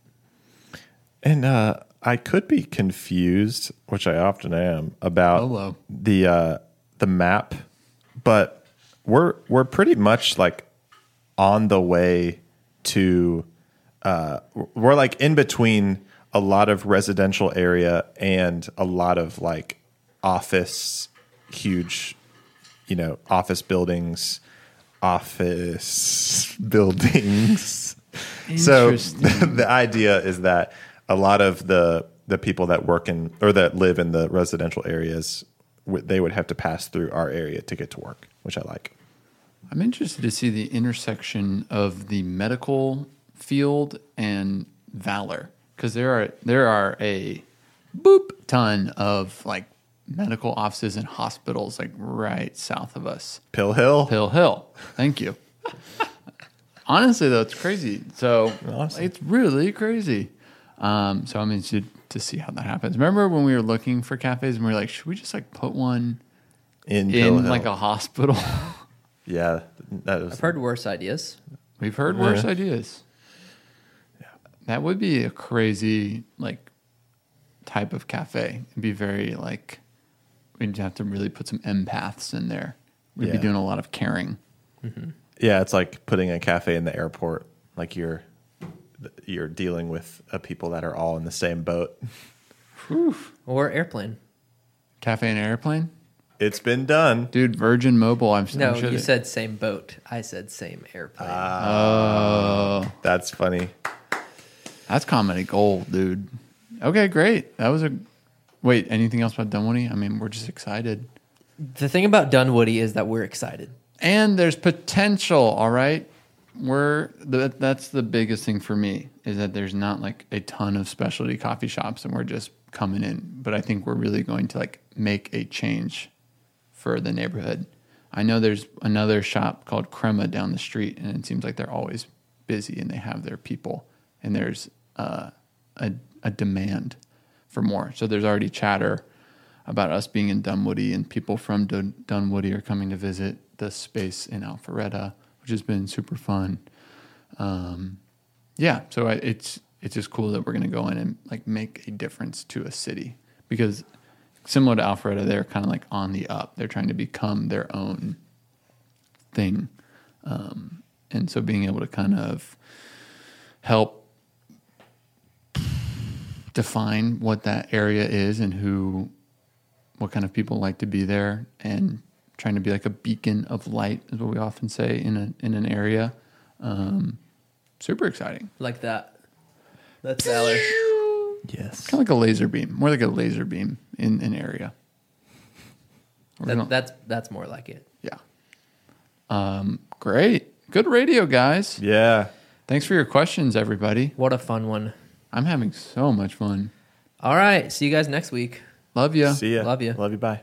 And uh, I could be confused, which I often am, about Hello. the uh, the map, but we're we're pretty much like on the way to. Uh, we're like in between a lot of residential area and a lot of like office, huge, you know, office buildings, office buildings. So the idea is that a lot of the the people that work in or that live in the residential areas they would have to pass through our area to get to work, which I like. I'm interested to see the intersection of the medical field and valor because there are there are a boop ton of like medical offices and hospitals like right south of us. Pill Hill. Pill Hill. Thank you. Honestly, though, it's crazy. So Honestly. it's really crazy. Um, so I'm interested to see how that happens. Remember when we were looking for cafes and we were like, should we just like put one In, in like a hospital? yeah, that was I've heard worse ideas. We've heard worse Yeah. ideas. That would be a crazy like type of cafe. It'd be very like we'd have to really put some empaths in there. We'd be doing a lot of caring. yeah. It's like putting a cafe in the airport. Like you're you're dealing with uh, people that are all in the same boat. Or airplane. Cafe and airplane? It's been done. Dude, Virgin Mobile, I'm No, I'm sure you they- said same boat. I said same airplane. Ah. Oh, That's funny. that's comedy gold, dude. Okay, great. That was a Wait, anything else about Dunwoody? I mean, we're just excited. the thing about Dunwoody is that we're excited. and there's potential all right we're the, that's the biggest thing for me is that there's not like a ton of specialty coffee shops and we're just coming in but i think we're really going to like make a change for the neighborhood i know there's another shop called crema down the street and it seems like they're always busy and they have their people and there's uh, a, a demand for more so there's already chatter about us being in Dunwoody, and people from Dun- Dunwoody are coming to visit the space in Alpharetta, which has been super fun. Um, yeah, so I, it's it's just cool that we're going to go in and like make a difference to a city because similar to Alpharetta, they're kind of like on the up. They're trying to become their own thing, um, and so being able to kind of help define what that area is and who what kind of people like to be there and trying to be like a beacon of light is what we often say in a in an area. Um, super exciting. Like that. That's Valor. Yes. Kind of like a laser beam, more like a laser beam in an area. That, gonna- that's that's more like it. yeah. Um, great. Good radio, guys. Yeah. Thanks for your questions, everybody. What a fun one. I'm having so much fun. All right. See you guys next week. Love you. See ya. Love you. Love you. Bye.